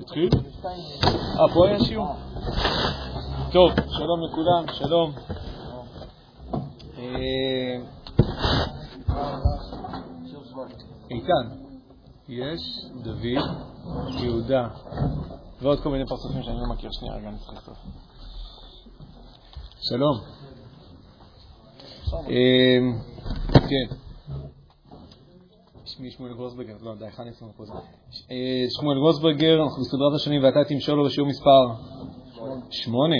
התחיל? אה, פה היה שיעור? טוב, שלום לכולם, שלום. אה, איתן, יש דוד, יהודה, ועוד כל מיני פרצופים שאני לא מכיר. שנייה, רגע, צריך לכתוב. שלום. אה, כן. שמי שמואל גרוסברגר, לא, די, חני עשינו פה זה. שמואל גרוסברגר, אנחנו בסדרת השנים ואתה תמשול לו בשיעור מספר שמונה.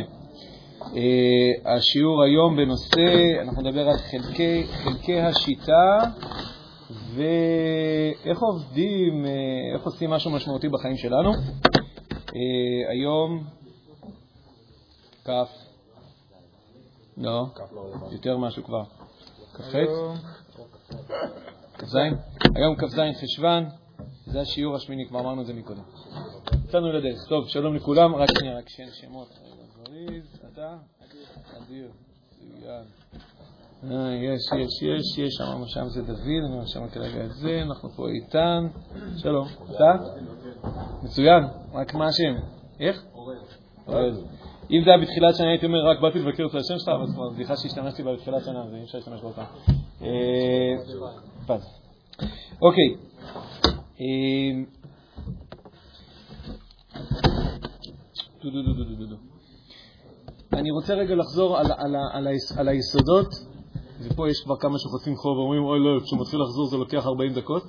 אה, השיעור היום בנושא, אנחנו נדבר על חלקי, חלקי השיטה ואיך עובדים, אה, איך עושים משהו משמעותי בחיים שלנו. אה, היום כף, לא, יותר משהו כבר, כ"ח. כ"ז, היום כ"ז חשוון, זה השיעור השמיני, כבר אמרנו את זה מקודם. יצאנו לדרך. טוב, שלום לכולם, רק שנייה, רק שאין שמות. זריז, אתה? אדיר. אה, יש, יש, יש, יש, אמרנו שם זה דוד, שם כרגע את זה, אנחנו פה איתן. שלום, אתה? מצוין, רק מה השם? איך? אורז. אם זה היה בתחילת שנה, הייתי אומר, רק באתי לבקר את השם שלך, אבל זו בדיחה שהשתמשתי בה בתחילת שנה, אז אי אפשר להשתמש בה אותה. פז. אוקיי. אני רוצה רגע לחזור על היסודות, ופה יש כבר כמה שחוטפים חוב ואומרים, אוי לא, כשהוא מתחיל לחזור זה לוקח 40 דקות.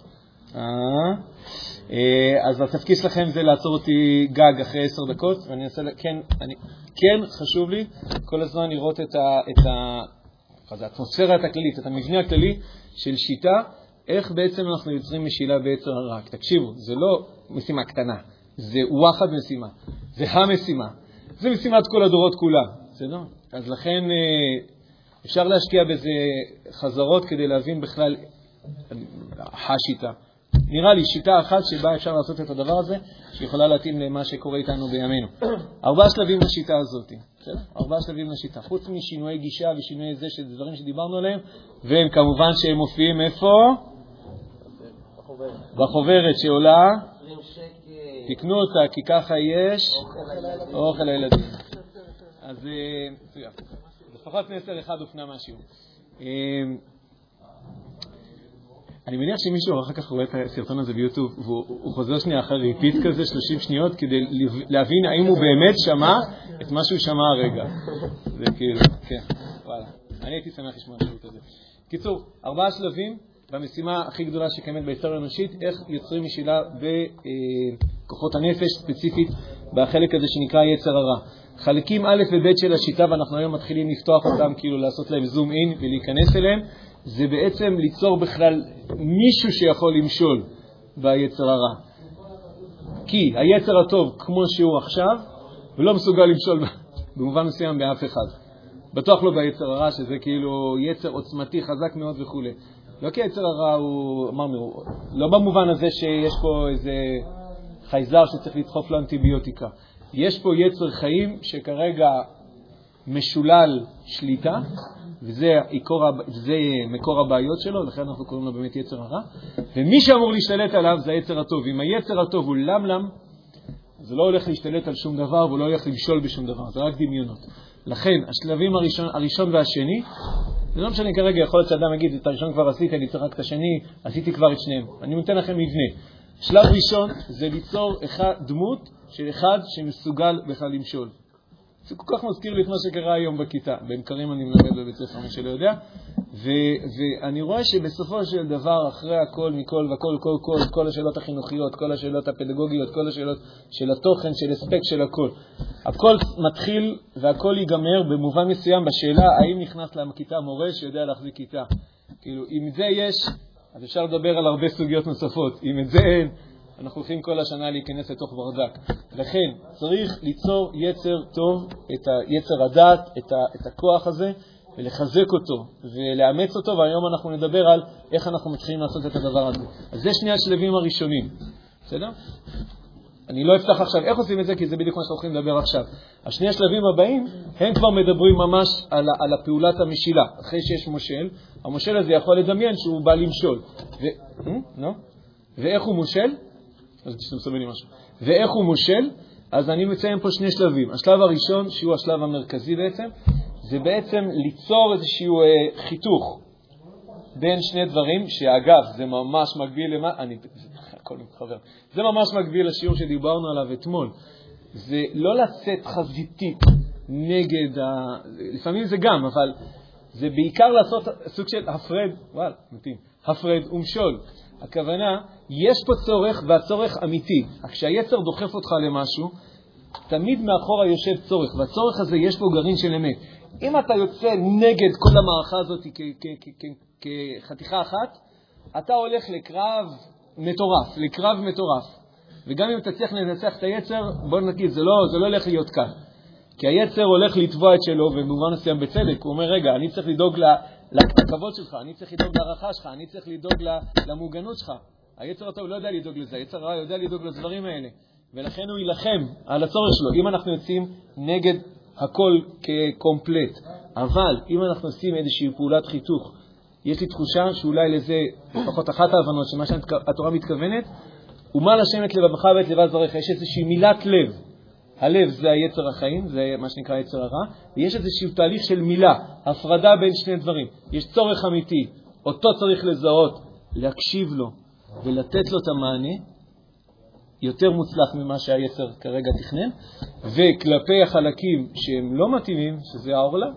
אז התפקיד שלכם זה לעצור אותי גג אחרי עשר דקות, ואני אנסה, כן, אני, כן חשוב לי כל הזמן לראות את, ה, את, ה, האטמוספירה הכללית, את המבנה הכללי של שיטה, איך בעצם אנחנו יוצרים משילה ביצר הרע. תקשיבו, זה לא משימה קטנה, זה וואחד משימה, זה המשימה. זה משימת כל הדורות כולם, בסדר? אז לכן אה, אפשר להשקיע בזה חזרות כדי להבין בכלל השיטה. נראה לי שיטה אחת שבה אפשר לעשות את הדבר הזה, שיכולה להתאים למה שקורה איתנו בימינו. ארבעה שלבים לשיטה הזאת, בסדר? ארבעה שלבים לשיטה. חוץ משינויי גישה ושינויי זה, שזה דברים שדיברנו עליהם, והם כמובן שהם מופיעים איפה? בחוברת שעולה. תקנו אותה, כי ככה יש אוכל לילדים. אז מצוין. לפחות מסר אחד הופנה מהשיעור. אני מניח שמישהו אחר כך רואה את הסרטון הזה ביוטיוב והוא חוזר שנייה אחרי ריפיט כזה 30 שניות כדי להבין האם הוא באמת שמע את מה שהוא שמע הרגע. זה כאילו, כן, וואלה. אני הייתי שמח לשמוע את השירות הזה. קיצור, ארבעה שלבים במשימה הכי גדולה שקיימת בהיסטוריה האנושית, איך יוצרים משילה בכוחות הנפש, ספציפית בחלק הזה שנקרא יצר הרע. חלקים א' וב' של השיטה, ואנחנו היום מתחילים לפתוח אותם, כאילו לעשות להם זום אין ולהיכנס אליהם, זה בעצם ליצור בכלל מישהו שיכול למשול ביצר הרע. כי היצר הטוב, כמו שהוא עכשיו, הוא לא מסוגל למשול במובן מסוים באף אחד. בטוח לא ביצר הרע, שזה כאילו יצר עוצמתי, חזק מאוד וכו'. לא כי היצר הרע הוא, אמרנו, לא במובן הזה שיש פה איזה חייזר שצריך לדחוף לו אנטיביוטיקה. יש פה יצר חיים שכרגע משולל שליטה, וזה עיקור, זה מקור הבעיות שלו, לכן אנחנו קוראים לו באמת יצר הרע, ומי שאמור להשתלט עליו זה היצר הטוב. אם היצר הטוב הוא למלם, זה לא הולך להשתלט על שום דבר והוא לא הולך למשול בשום דבר, זה רק דמיונות. לכן, השלבים הראשון, הראשון והשני, זה לא משנה כרגע, יכול להיות שאדם יגיד, את הראשון כבר עשיתי, אני צריך רק את השני, עשיתי כבר את שניהם. אני נותן לכם מבנה. שלב ראשון זה ליצור אחד, דמות של אחד שמסוגל בכלל למשול. זה כל כך מזכיר לי את מה שקרה היום בכיתה. במקרים אני מלמד בבית ספר, מי שלא יודע. ואני רואה שבסופו של דבר, אחרי הכל, מכל וכל, כל, כל, כל השאלות החינוכיות, כל השאלות הפדגוגיות, כל השאלות של התוכן, של הספק, של הכל, הכל מתחיל והכל ייגמר במובן מסוים בשאלה האם נכנס לכיתה מורה שיודע להחזיק כיתה. כאילו, אם זה יש, אז אפשר לדבר על הרבה סוגיות נוספות. אם את זה אין, אנחנו הולכים כל השנה להיכנס לתוך ברדק. לכן צריך ליצור יצר טוב, את יצר הדת, את, ה, את הכוח הזה, ולחזק אותו ולאמץ אותו, והיום אנחנו נדבר על איך אנחנו מתחילים לעשות את הדבר הזה. אז זה שני השלבים הראשונים, בסדר? אני לא אפתח עכשיו איך עושים את זה, כי זה בדיוק מה שאנחנו הולכים לדבר עכשיו. השני השלבים הבאים, הם כבר מדברים ממש על, על הפעולת המשילה. אחרי שיש מושל, המושל הזה יכול לדמיין שהוא בא למשול. ו... ואיך הוא מושל? אז כשאתם סובלים משהו. ואיך הוא מושל? אז אני מציין פה שני שלבים. השלב הראשון, שהוא השלב המרכזי בעצם, זה בעצם ליצור איזשהו אה, חיתוך בין שני דברים, שאגב, זה ממש מקביל למה, אני, הכל מתחבר, זה ממש מקביל לשיעור שדיברנו עליו אתמול. זה לא לצאת חזיתית נגד ה... לפעמים זה גם, אבל זה בעיקר לעשות סוג של הפרד, וואל, מתאים, הפרד ומשול. הכוונה, יש פה צורך, והצורך אמיתי. כשהיצר דוחף אותך למשהו, תמיד מאחורה יושב צורך, והצורך הזה יש בו גרעין של אמת. אם אתה יוצא נגד כל המערכה הזאת כחתיכה אחת, אתה הולך לקרב מטורף, לקרב מטורף. וגם אם תצליח לנצח את היצר, בוא נגיד, זה לא, זה לא הולך להיות קל. כי היצר הולך לתבוע את שלו, ובמובן מסוים בצדק. הוא אומר, רגע, אני צריך לדאוג לכבוד שלך, אני צריך לדאוג להערכה שלך, אני צריך לדאוג למוגנות שלך. היצר הטוב לא יודע לדאוג לזה, היצר הרע יודע לדאוג לדברים האלה. ולכן הוא יילחם על הצורך שלו. אם אנחנו יוצאים נגד הכל כקומפלט, אבל אם אנחנו עושים איזושהי פעולת חיתוך, יש לי תחושה שאולי לזה, לפחות אחת ההבנות של מה שהתורה מתכוונת, ומה לשם את לבבך ואת לבד זריך. יש איזושהי מילת לב. הלב זה היצר החיים, זה מה שנקרא יצר הרע, ויש איזשהו תהליך של מילה, הפרדה בין שני דברים. יש צורך אמיתי, אותו צריך לזהות, להקשיב לו ולתת לו את המענה, יותר מוצלח ממה שהיצר כרגע תכנן, וכלפי החלקים שהם לא מתאימים, שזה העורלה,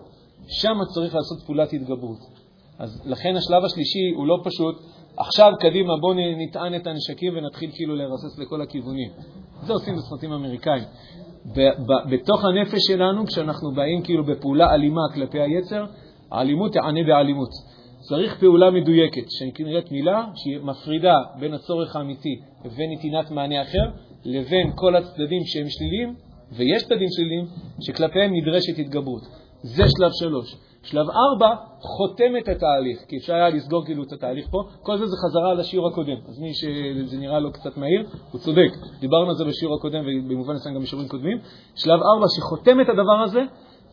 שם צריך לעשות פעולת התגברות. אז לכן השלב השלישי הוא לא פשוט, עכשיו קדימה בואו נטען את הנשקים ונתחיל כאילו לרסס לכל הכיוונים. זה עושים בסרטים אמריקאים. בתוך הנפש שלנו, כשאנחנו באים כאילו בפעולה אלימה כלפי היצר, האלימות תענה באלימות. צריך פעולה מדויקת, שנקראת מילה, שהיא מפרידה בין הצורך האמיתי לבין נתינת מענה אחר, לבין כל הצדדים שהם שליליים, ויש צדדים שליליים, שכלפיהם נדרשת התגברות. זה שלב שלוש. שלב ארבע חותם את התהליך, כי אפשר היה לסגור כאילו את התהליך פה. כל זה זה חזרה לשיעור הקודם, אז מי שזה נראה לו קצת מהיר, הוא צודק. דיברנו על זה בשיעור הקודם ובמובן מסוים גם בשיעורים קודמים. שלב ארבע שחותם את הדבר הזה,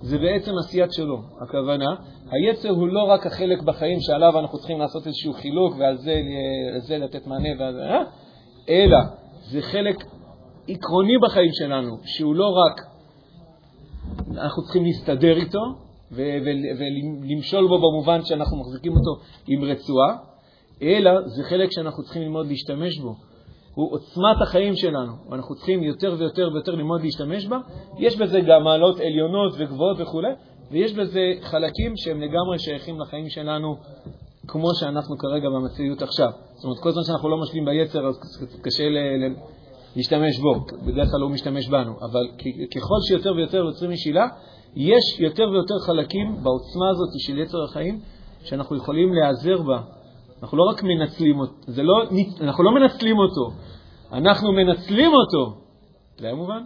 זה בעצם עשיית שלו. הכוונה, היצר הוא לא רק החלק בחיים שעליו אנחנו צריכים לעשות איזשהו חילוק ועל זה, זה לתת מענה, ועל, אה? אלא זה חלק עקרוני בחיים שלנו, שהוא לא רק אנחנו צריכים להסתדר איתו ולמשול בו במובן שאנחנו מחזיקים אותו עם רצועה, אלא זה חלק שאנחנו צריכים ללמוד להשתמש בו. הוא עוצמת החיים שלנו, ואנחנו צריכים יותר ויותר ויותר ללמוד להשתמש בה. יש בזה גם מעלות עליונות וגבוהות וכו', ויש בזה חלקים שהם לגמרי שייכים לחיים שלנו כמו שאנחנו כרגע במציאות עכשיו. זאת אומרת, כל זמן שאנחנו לא משלים ביצר, אז קשה ל- ל- להשתמש בו, בדרך כלל הוא משתמש בנו, אבל ככל שיותר ויותר יוצרים משילה, יש יותר ויותר חלקים בעוצמה הזאת של יצר החיים שאנחנו יכולים להיעזר בה אנחנו לא רק מנצלים אותו, לא, אנחנו לא מנצלים אותו, אנחנו מנצלים אותו. זה היה מובן?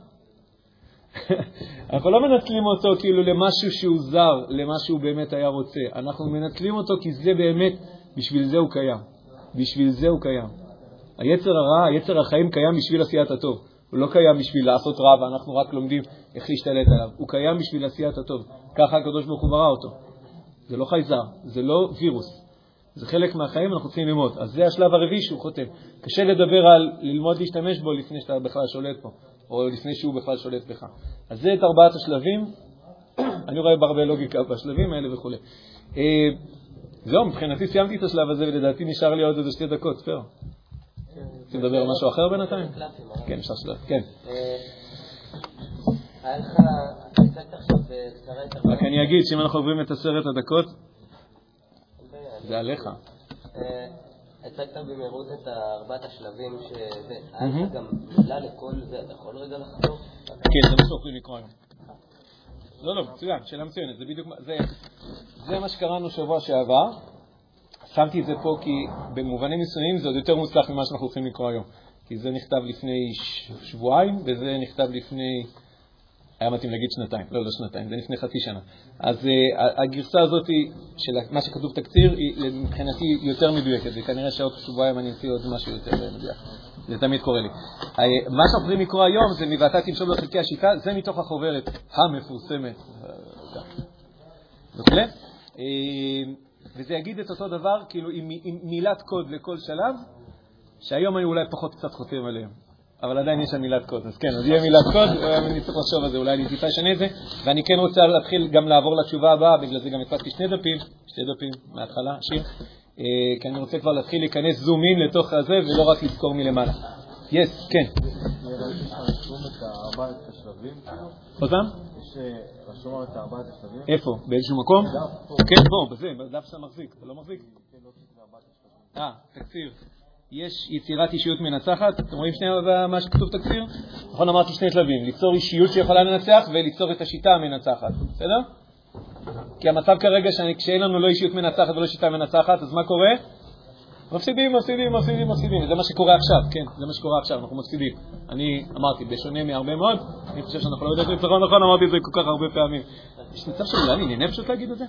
אנחנו לא מנצלים אותו כאילו למשהו שהוא זר, למה שהוא באמת היה רוצה. אנחנו מנצלים אותו כי זה באמת, בשביל זה הוא קיים. בשביל זה הוא קיים. היצר הרע, היצר החיים קיים בשביל עשיית הטוב. הוא לא קיים בשביל לעשות רע ואנחנו רק לומדים איך להשתלט עליו. הוא קיים בשביל עשיית הטוב. ככה הקדוש ברוך הוא ברא אותו. זה לא חייזר, זה לא וירוס. זה חלק מהחיים, אנחנו צריכים ללמוד. אז זה השלב הרביעי שהוא חותם. קשה לדבר על ללמוד להשתמש בו לפני שאתה בכלל שולט פה, או לפני שהוא בכלל שולט בך. אז זה את ארבעת השלבים. אני רואה בהרבה לוגיקה בשלבים האלה וכו'. אה, זהו, מבחינתי סיימתי את השלב הזה, ולדעתי נשאר לי עוד איזה שתי דקות, פייר. רוצים לדבר על משהו אחר בינתיים? כן, אפשר שלב, כן. אה, היה לך, את רק אני אגיד שאם אנחנו עוברים את עשרת הדקות, זה עליך. אה, הצגת במהירות את ארבעת השלבים, שזה, היה גם מילה לכל זה, אתה יכול רגע לחזור? כן, זה מה שאוכלים לקרוא היום. לא, לא, מצוין, שאלה מצוינת, זה בדיוק, זה מה שקראנו שבוע שעבר. שמתי את זה פה כי במובנים מסוימים זה עוד יותר מוצלח ממה שאנחנו הולכים לקרוא היום. כי זה נכתב לפני שבועיים, וזה נכתב לפני היה מתאים להגיד שנתיים, לא, לא שנתיים, זה לפני חצי שנה. אז uh, הגרסה הזאת של מה שכתוב תקציר היא מבחינתי יותר מדויקת, וכנראה שעוד שבועיים אני אמציא עוד משהו יותר מדויק. זה תמיד קורה לי. Uh, מה שאנחנו יכולים לקרוא היום זה מ"ואתה תמשול בחלקי השיטה", זה מתוך החוברת המפורסמת. וכו'. Uh, וזה יגיד את אותו דבר, כאילו עם, עם מילת קוד לכל שלב, שהיום אני אולי פחות קצת חותם עליהם. אבל עדיין יש שם מילת קוד. אז כן, אז יהיה מילת קוד, אני צריך לחשוב על זה, אולי אני טיפה אשנה את זה. ואני כן רוצה להתחיל גם לעבור לתשובה הבאה, בגלל זה גם הדפסתי שני דפים, שתי דפים מההתחלה, שיר. אה, כי אני רוצה כבר להתחיל להיכנס זום אין לתוך הזה, ולא רק לזכור מלמעלה. יס, כן. עוד פעם? רשום את ארבעת השלבים. איפה? באיזשהו מקום? כן, פה, בזה, בדף שאתה מחזיק. אתה לא מחזיק? אה, תקציר. יש יצירת אישיות מנצחת, אתם רואים שנייה מה שכתוב תקציר? נכון, אמרתי שני שלבים, ליצור אישיות שיכולה לנצח וליצור את השיטה המנצחת, בסדר? כי המצב כרגע שאין לנו לא אישיות מנצחת ולא שיטה מנצחת, אז מה קורה? מפסידים, מפסידים, מפסידים, מפסידים. זה מה שקורה עכשיו, כן, זה מה שקורה עכשיו, אנחנו מפסידים. אני אמרתי, בשונה מהרבה מאוד, אני חושב שאנחנו לא יודעים ניצחון נכון, אמרתי את זה כל כך הרבה פעמים. יש מצב שאולי אני נהנה פשוט להגיד את זה?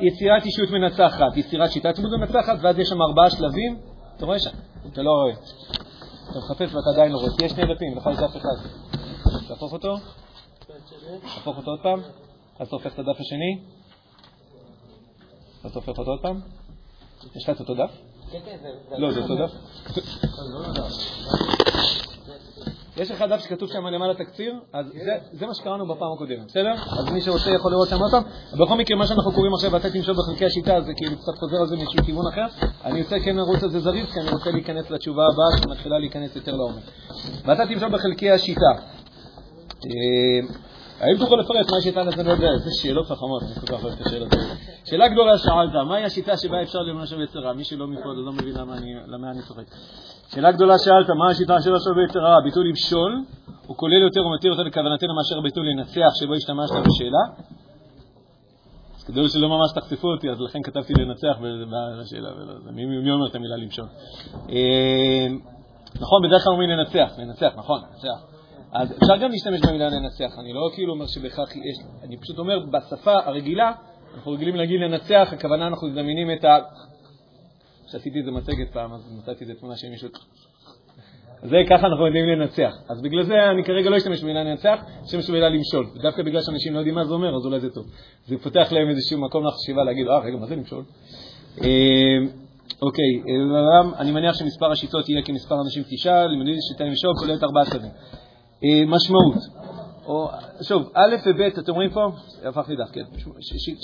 יצירת אישיות מנצחת, יצירת שיטת לימוד מנצחת, ואז יש שם ארבעה שלבים. אתה רואה שם? אתה לא רואה. אתה מחפש ואתה עדיין לא רואה. יש שני דפים, לך יש דף אחד. תהפוך אותו, תהפוך אותו עוד פעם, אז אתה הופך את הדף השני, אז אתה הופך אותו עוד פעם. יש לך את אותו דף? כן, כן, זה... לא, זה אותו דף. יש לך דף שכתוב שם למעלה תקציר, אז זה, מה שקראנו בפעם הקודמת, בסדר? אז מי שרוצה יכול לראות שם עוד פעם. בכל מקרה, מה שאנחנו קוראים עכשיו ואתה תמשול בחלקי השיטה, זה כאילו קצת חוזר על זה מאיזשהו כיוון אחר. אני רוצה כן לרוץ על זה זריז, כי אני רוצה להיכנס לתשובה הבאה, שמתחילה להיכנס יותר לעומק. ואתה תמשול בחלקי השיטה. אה, האם תוכל לפרט מהי השיטה לזה? לא יודע, איזה שאלות חכמות, אני כל כך אוהב את השאלות האלה. שאלה גדולה שאלת, מהי השיטה שבה אפשר שווה יצרה? מי שלא מפה לא מבין למה אני צוחק. שאלה גדולה שאלת, מה השיטה של השווה יצרה? ביטול למשול, הוא כולל יותר ומתיר יותר לכוונתנו מאשר ביטול לנצח שבו השתמשת בשאלה? אז כדי שלא ממש תחשפו אותי, אז לכן כתבתי לנצח בשאלה, מי אומר את המילה למשול? אה, נכון, בדרך כלל אומרים לנצח, לנצח, נכון, לנצח. אז אפשר גם להשתמש במילה לנצח, אני לא כאילו אומר שבכך יש, אני פשוט אומר, בשפה הרגילה, אנחנו רגילים להגיד לנצח, הכוונה אנחנו מדמיינים את ה... כשעשיתי איזה מצגת פעם, אז מצאתי איזה תמונה של מישהו... זה ככה אנחנו יודעים לנצח. אז בגלל זה אני כרגע לא אשתמש במילה לנצח, אשתמש במילה למשול. ודווקא בגלל שאנשים לא יודעים מה זה אומר, אז אולי זה טוב. זה פותח להם איזשהו מקום לחשיבה להגיד, אה, רגע, מה זה למשול? אה, אוקיי, אה, אני מניח שמספר השיטות יהיה כמספר אנשים תשעה, לימודים שיטה למשול כוללת ארבעה שלבים. אה, משמעות. שוב, א' וב', אתם רואים פה? הפך לי דף, כן.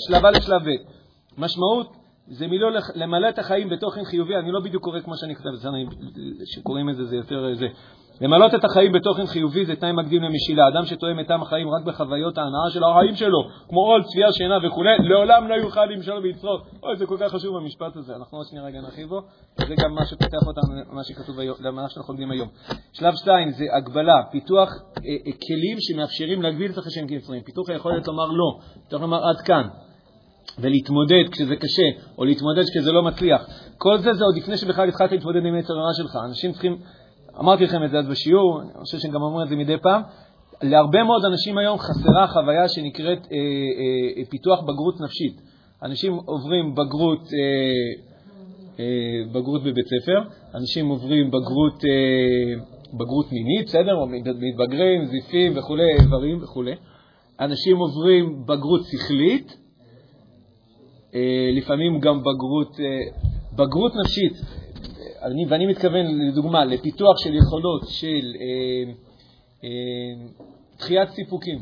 שלב א', שלב ב'. משמעות זה מילוא למלא את החיים בתוכן חיובי, אני לא בדיוק קורא כמו שאני כותב, שקוראים את זה זה יותר זה. למלות את החיים בתוכן חיובי זה תנאי מקדים למשילה. אדם שתואם את טעם החיים רק בחוויות ההנאה של החיים שלו, כמו עול, צפייה, שינה וכו', לעולם לא יוכל למשול ויצרות. אוי, זה כל כך חשוב במשפט הזה. אנחנו עוד שנייה רגע נרחיב בו. זה גם מה שפותח אותנו, מה שכתוב היום, למה שאנחנו לומדים היום. שלב שתיים זה הגבלה, פיתוח אה, אה, כלים שמאפשרים להגביל את החשבים כיצרים. פיתוח היכולת לומר לא, פיתוח לומר עד כאן. ולהתמודד כשזה קשה, או להתמודד כשזה לא מצליח. כל זה זה עוד לפני שבכלל התחלת להתמודד עם יצר הרע שלך. אנשים צריכים אמרתי לכם את זה אז בשיעור, אני חושב שהם גם אומרים את זה מדי פעם. להרבה מאוד אנשים היום חסרה חוויה שנקראת אה, אה, פיתוח בגרות נפשית. אנשים עוברים בגרות, אה, אה, בגרות בבית ספר, אנשים עוברים בגרות, אה, בגרות מינית, בסדר? מתבגרים, זיפים וכולי, איברים וכולי. אנשים עוברים בגרות שכלית, לפעמים גם בגרות, אה, בגרות נפשית. אני, ואני מתכוון, לדוגמה, לפיתוח של יכולות של אה, אה, דחיית סיפוקים.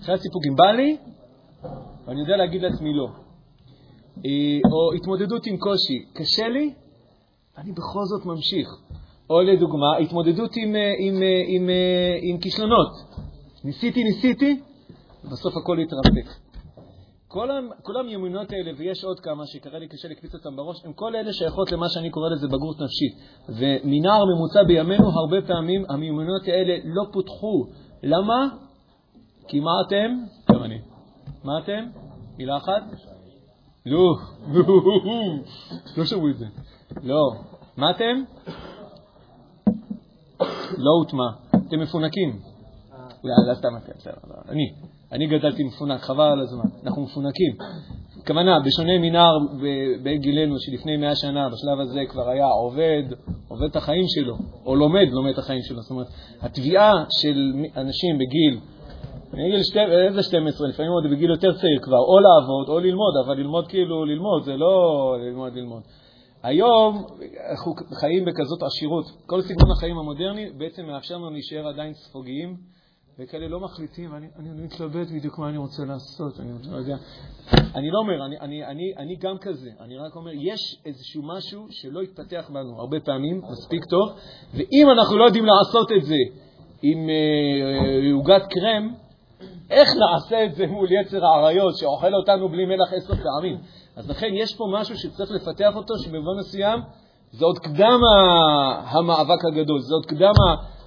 דחיית סיפוקים בא לי, ואני יודע להגיד לעצמי לא. אה, או התמודדות עם קושי, קשה לי, ואני בכל זאת ממשיך. או לדוגמה, התמודדות עם, אה, עם, אה, עם, אה, עם כישלונות. ניסיתי, ניסיתי, ובסוף הכל התרפק. כל המיומנויות האלה, ויש עוד כמה שקרה לי קשה להקפיץ אותם בראש, הם כל אלה שייכות למה שאני קורא לזה בגרות נפשית. ומנער ממוצע בימינו, הרבה פעמים המיומנויות האלה לא פותחו. למה? כי מה אתם? גם אני. מה אתם? מילה אחת? לא, לא שמעו את זה. לא. מה אתם? לא הוטמע. אתם מפונקים. לא, סתם, בסדר. אני. אני גדלתי מפונק, חבל על הזמן, אנחנו מפונקים. הכוונה, בשונה מנער בגילנו שלפני מאה שנה, בשלב הזה כבר היה עובד, עובד את החיים שלו, או לומד, לומד את החיים שלו. זאת אומרת, התביעה של אנשים בגיל, בגיל שתי, איזה 12, לפעמים עוד בגיל יותר צעיר כבר, או לעבוד או ללמוד, אבל ללמוד כאילו ללמוד, זה לא ללמוד ללמוד. היום אנחנו חיים בכזאת עשירות. כל סגנון החיים המודרני בעצם מאפשר לנו להישאר עדיין ספוגיים, וכאלה לא מחליטים, אני, אני, אני מתלבט בדיוק מה אני רוצה לעשות, אני לא יודע. אני לא אומר, אני, אני, אני, אני גם כזה, אני רק אומר, יש איזשהו משהו שלא התפתח בנו הרבה פעמים, מספיק טוב, ואם אנחנו לא יודעים לעשות את זה עם אה, עוגת uh, קרם, איך נעשה את זה מול יצר האריות שאוכל אותנו בלי מלח עשר פעמים? אז לכן יש פה משהו שצריך לפתח אותו, שבמובן מסוים זה עוד קדם המאבק הגדול, זה עוד קדם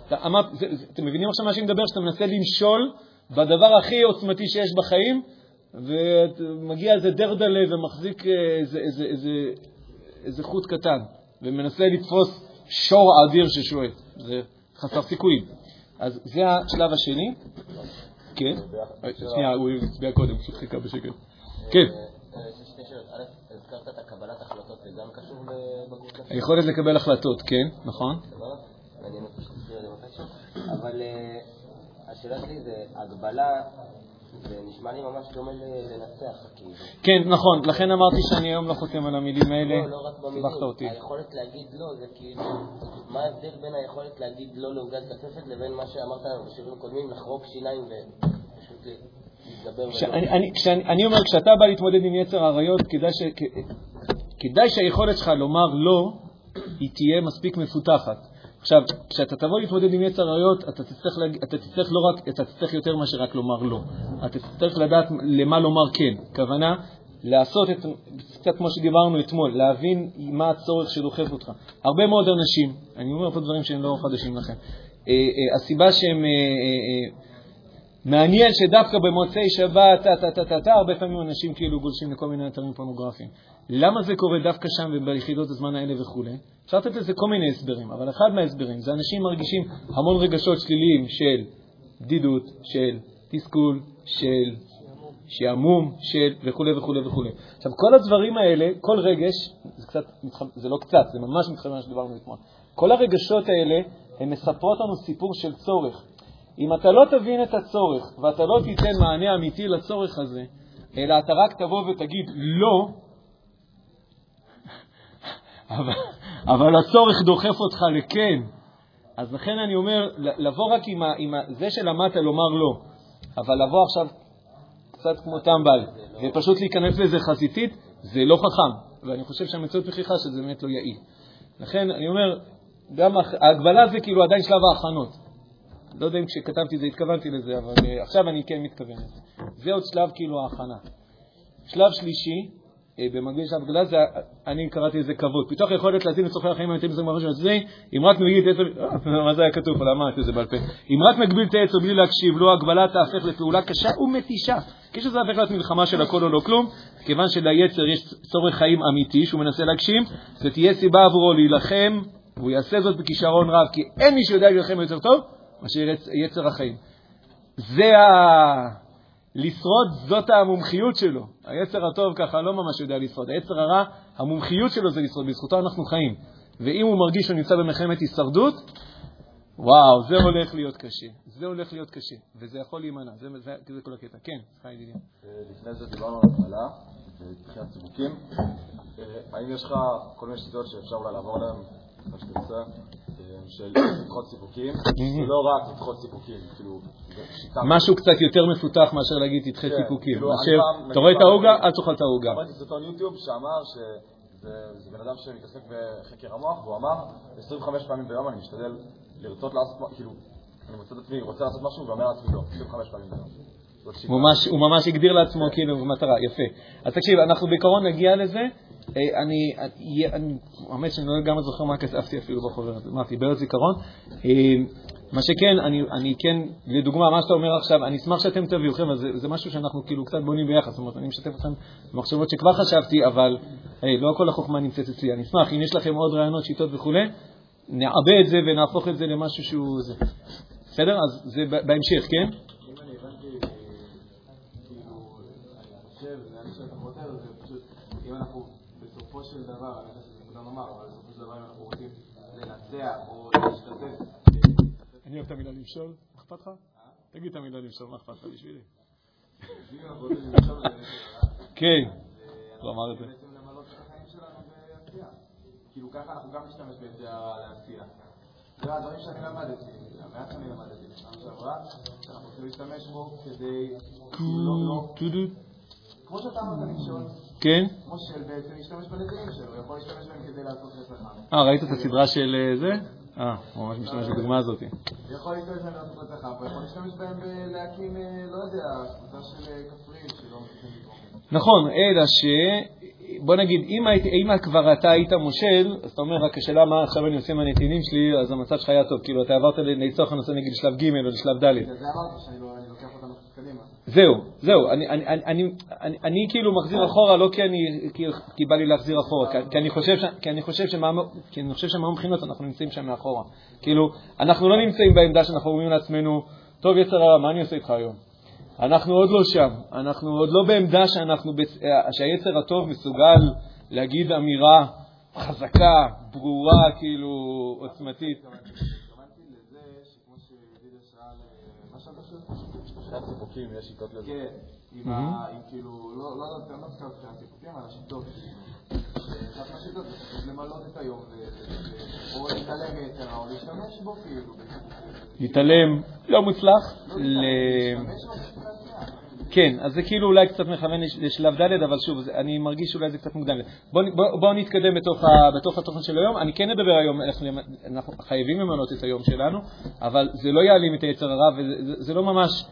אתם מבינים עכשיו מה שאני מדבר? שאתה מנסה למשול בדבר הכי עוצמתי שיש בחיים, ומגיע איזה דרדלה ומחזיק איזה, איזה, איזה, איזה חוט קטן, ומנסה לתפוס שור אדיר ששועט. זה חסר סיכויים. אז זה השלב השני. כן? שנייה, הוא הצביע קודם, פשוט חיכה בשקט. כן. היכולת לקבל החלטות, כן, נכון. אבל אה, השאלה שלי זה, הגבלה, זה נשמע לי ממש דומה לנצח, כאילו. כן, נכון, לכן אמרתי שאני היום לא חותם על המילים האלה. לא, לא רק במילים, היכולת להגיד לא, זה כאילו, מה ההבדל בין היכולת להגיד לא לעוגת קצפת לבין מה שאמרת בשירים קודמים, לחרוק שיניים ופשוט. אני אומר, כשאתה בא להתמודד עם יצר האריות, כדאי שהיכולת שלך לומר לא, היא תהיה מספיק מפותחת. עכשיו, כשאתה תבוא להתמודד עם יצר עריות, אתה תצטרך, להג... אתה תצטרך לא רק, אתה תצטרך יותר מאשר רק לומר לא. אתה תצטרך לדעת למה לומר כן. כוונה, לעשות את, קצת כמו שדיברנו אתמול, להבין מה הצורך שדוחף אותך. הרבה מאוד אנשים, אני אומר פה דברים שהם לא חדשים לכם, אה, אה, הסיבה שהם... אה, מעניין שדווקא במוצאי שבת, טה-טה-טה-טה, הרבה פעמים אנשים כאילו גולשים לכל מיני אתרים פורנוגרפיים. למה זה קורה דווקא שם וביחידות הזמן האלה וכולי? אפשר לתת לזה כל מיני הסברים, אבל אחד מההסברים זה אנשים מרגישים המון רגשות שליליים של בדידות, של תסכול, של שעמום, של וכולי וכולי וכולי. עכשיו, כל הדברים האלה, כל רגש, זה קצת, זה לא קצת, זה ממש מתחבר למה שדיברנו אתמול. כל הרגשות האלה, הן מספרות לנו סיפור של צורך. אם אתה לא תבין את הצורך ואתה לא תיתן מענה אמיתי לצורך הזה, אלא אתה רק תבוא ותגיד לא, אבל, אבל הצורך דוחף אותך לכן. אז לכן אני אומר, לבוא רק עם, ה, עם ה, זה שלמדת לומר לא, אבל לבוא עכשיו קצת כמו טמבל ופשוט להיכנס לזה חזיתית, זה לא חכם. ואני חושב שהמציאות מוכיחה שזה באמת לא יעיל. לכן אני אומר, גם ההגבלה זה כאילו עדיין שלב ההכנות. לא יודע אם כשכתבתי זה התכוונתי לזה, אבל uh, עכשיו אני כן מתכוון לזה. זה עוד שלב כאילו ההכנה. שלב שלישי, במקביל שלב גדולה, זה, אני קראתי לזה כבוד. פיתוח יכולת להזין לצורכי החיים האמיתיים בזמן של זה, אם רק את העץ, אה, מה זה היה כתוב פה, אמרתי את זה בעל פה. אם רק מגביל את העץ בלי להקשיב לו, הגבלה תהפך לפעולה קשה ומתישה. כשזה הופך להיות מלחמה של הכל או לא כלום, כיוון שליצר יש צורך חיים אמיתי שהוא מנסה להגשים, זה תהיה סיבה עבורו להילחם, והוא יעשה זאת בכישרון רב, כי אין מי שיודע להילחם יותר טוב מאשר יצר החיים. זה ה... לשרוד, זאת המומחיות שלו. היצר הטוב ככה לא ממש יודע לשרוד. היצר הרע, המומחיות שלו זה לשרוד, בזכותו אנחנו חיים. ואם הוא מרגיש שהוא נמצא במלחמת הישרדות, וואו, זה הולך להיות קשה. זה הולך להיות קשה, וזה יכול להימנע. זה, זה, זה כל הקטע. כן, חי ידידי. לפני זה דיברנו על התחלה, בתחילת סיבוקים. אה, האם יש לך כל מיני שיטות שאפשר אולי לעבור עליהן, של לדחות סיפוקים, ולא רק לדחות סיפוקים, כאילו, משהו קצת יותר מפותח מאשר להגיד תדחה כן, סיפוקים. כאילו, אתה רואה את העוגה, אל תאכל את העוגה. ראיתי סרטון יוטיוב שאמר שזה בן אדם שמתעסק בחקר המוח, והוא אמר 25 פעמים ביום אני משתדל לרצות לעשות, כאילו, אני מוצא את עצמי, רוצה לעשות משהו ואומר לעצמי לא, 25 פעמים ביום. הוא ממש הגדיר לעצמו כאילו מטרה, יפה. אז תקשיב, אנחנו בעיקרון נגיע לזה. אה, אני, האמת שאני לא לגמרי זוכר מה כתבתי אפילו בחוברת, אמרתי, בארץ זיכרון. אה, מה שכן, אני, אני כן, לדוגמה, מה שאתה אומר עכשיו, אני אשמח שאתם תביאו, חבר'ה, זה, זה משהו שאנחנו כאילו קצת בונים ביחד, זאת אומרת, אני משתף אתכם במחשבות שכבר חשבתי, אבל hey, לא כל החוכמה נמצאת אצלי. אני אשמח, אם יש לכם עוד רעיונות, שיטות וכו', נעבה את זה ונהפוך את זה למשהו שהוא... זה. בסדר? אז זה בהמשך, כן? של דבר, אני חושב שזה מוקדם לומר, אבל בסופו של דבר אנחנו רוצים לנצח או להשתתף. אני אוהב את המילה למשול, מה אכפת לך? תגיד את המילה למשול, מה אכפת לך בשבילי? כן, הוא אמר את זה. כאילו ככה אנחנו גם נשתמש ביצירה לעשייה. זה הדברים שאני למדתי, המעט שאני למדתי בשנה שעברה, שאנחנו צריכים להשתמש בו כדי... כמו שאתה אמרת לשאול, כן? כמו של בעצם להשתמש בנתונים שלו, הוא יכול להשתמש בהם כדי לעשות רצח אה, ראית את הסדרה של אה, זה? אה, ממש משתמש בדוגמה הזאת. הוא יכול להשתמש בהם לעשות רצח הוא יכול להשתמש בהם להקים, אה, לא יודע, קבוצה של אה, כפריים שלא מצליחים לתרום. נכון, אלא ש... בוא נגיד, אם, היית, אם כבר אתה היית מושל, אז אתה אומר, רק השאלה מה עכשיו אני עושה עם הנתינים שלי, אז המצב שלך היה טוב. כאילו, אתה עברת לצורך הנושא נגיד לשלב ג' או לשלב ד'. זה אמרתי שאני לא- לוקח קדימה. זהו, זהו, אני, כאילו מחזיר אחורה, לא כי, בא לי להחזיר אחורה, כי, אני חושב, ש, כי אני חושב כי אני חושב שמהמון בחינות אנחנו נמצאים שם מאחורה. כאילו, אנחנו לא נמצאים בעמדה שאנחנו אומרים לעצמנו, טוב, יצר הרע, מה אני עושה איתך היום? אנחנו עוד לא שם, אנחנו עוד לא בעמדה שאנחנו, שהיצר הטוב מסוגל להגיד אמירה חזקה, ברורה, כאילו, עוצמתית. סיפוקים, יש שיטות לזה. כן, עם כאילו, לא יודע, לא זוכר מבחינת סיפוקים, אבל השיטות. אחת מהשיטות זה למלות את היום, או להתעלם מיתרה, או להשתמש בו כאילו. להתעלם, לא מוצלח. כן, אז זה כאילו אולי קצת מכוון לשלב ד', אבל שוב, אני מרגיש שאולי זה קצת מוקדם. בואו בוא, בוא נתקדם בתוך, ה, בתוך התוכן של היום. אני כן אדבר היום, אנחנו חייבים למנות את היום שלנו, אבל זה לא יעלים את היצר הרע, וזה לא ממש...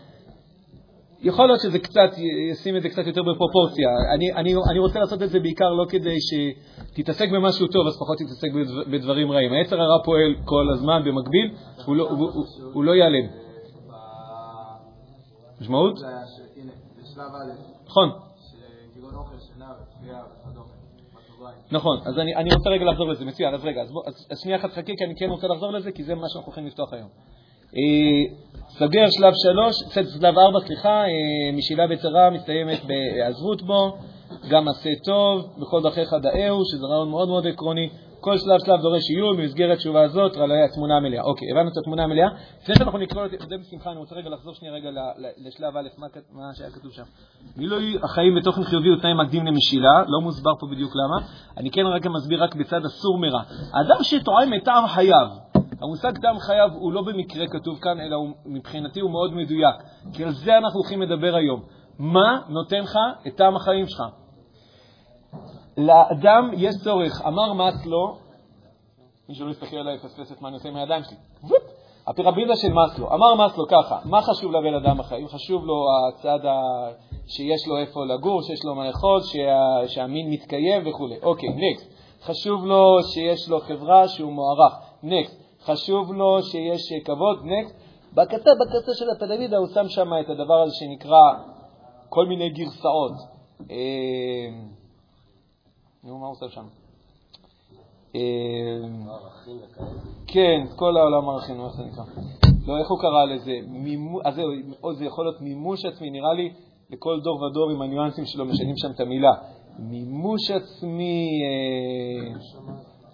יכול להיות שזה קצת, ישים את זה קצת יותר בפרופורציה. אני, אני, אני רוצה לעשות את זה בעיקר לא כדי שתתעסק במשהו טוב, אז פחות תתעסק בדברים רעים. היצר הרע פועל כל הזמן במקביל, הוא לא, הוא, הוא, הוא לא ייעלם. משמעות? נכון. נכון, אז אני, אני רוצה רגע לחזור לזה, מצוין, אז רגע, אז, בוא, אז, אז שנייה אחת חכי, כי אני כן רוצה לחזור לזה, כי זה מה שאנחנו הולכים לפתוח היום. אה, סוגר שלב שלוש, שלב ארבע, סליחה, אה, משילה בצרה מסתיימת בהיעזבות בו, גם עשה טוב, בכל דרכיך דאהו, שזה רעיון מאוד מאוד עקרוני. כל שלב שלב דורש עיון, במסגרת תשובה הזאת, רעיון התמונה המלאה. אוקיי, הבנו את התמונה המלאה. לפני שאנחנו נקרא את זה בשמחה, אני רוצה רגע לחזור שנייה רגע לשלב א', מה, מה שהיה כתוב שם. מילוי החיים בתוכן חיובי הוא תנאי מקדים למשילה, לא מוסבר פה בדיוק למה. אני כן רק מסביר רק בצד אסור מרע. אדם שטועם את טעם חייו, המושג טעם חייו הוא לא במקרה כתוב כאן, אלא הוא, מבחינתי הוא מאוד מדויק, כי על זה אנחנו הולכים לדבר היום. מה נותן לך את טעם החיים שלך? לאדם יש צורך, אמר מאסלו, מי שלא יסתכל עליי יפספס את מה אני עושה עם הידיים שלי, הפירמידה של מאסלו, אמר מאסלו ככה, מה חשוב לבן אדם בחיים? חשוב לו הצד ה... שיש לו איפה לגור, שיש לו מה לאכול, שה... שהמין מתקיים וכו'. אוקיי, נקסט. חשוב לו שיש לו חברה שהוא מוערך. נקסט. חשוב לו שיש כבוד, נקסט. בקצה, בקצה של הטלוויזיה הוא שם שם את הדבר הזה שנקרא כל מיני גרסאות. אה, נו, מה הוא עושה שם? אה, כן, כל העולם ערכים, איך זה נקרא? לא, איך הוא קרא לזה? אז זהו, זה יכול להיות מימוש עצמי, נראה לי לכל דור ודור עם הניואנסים שלו משנים שם את המילה. מימוש עצמי, אה,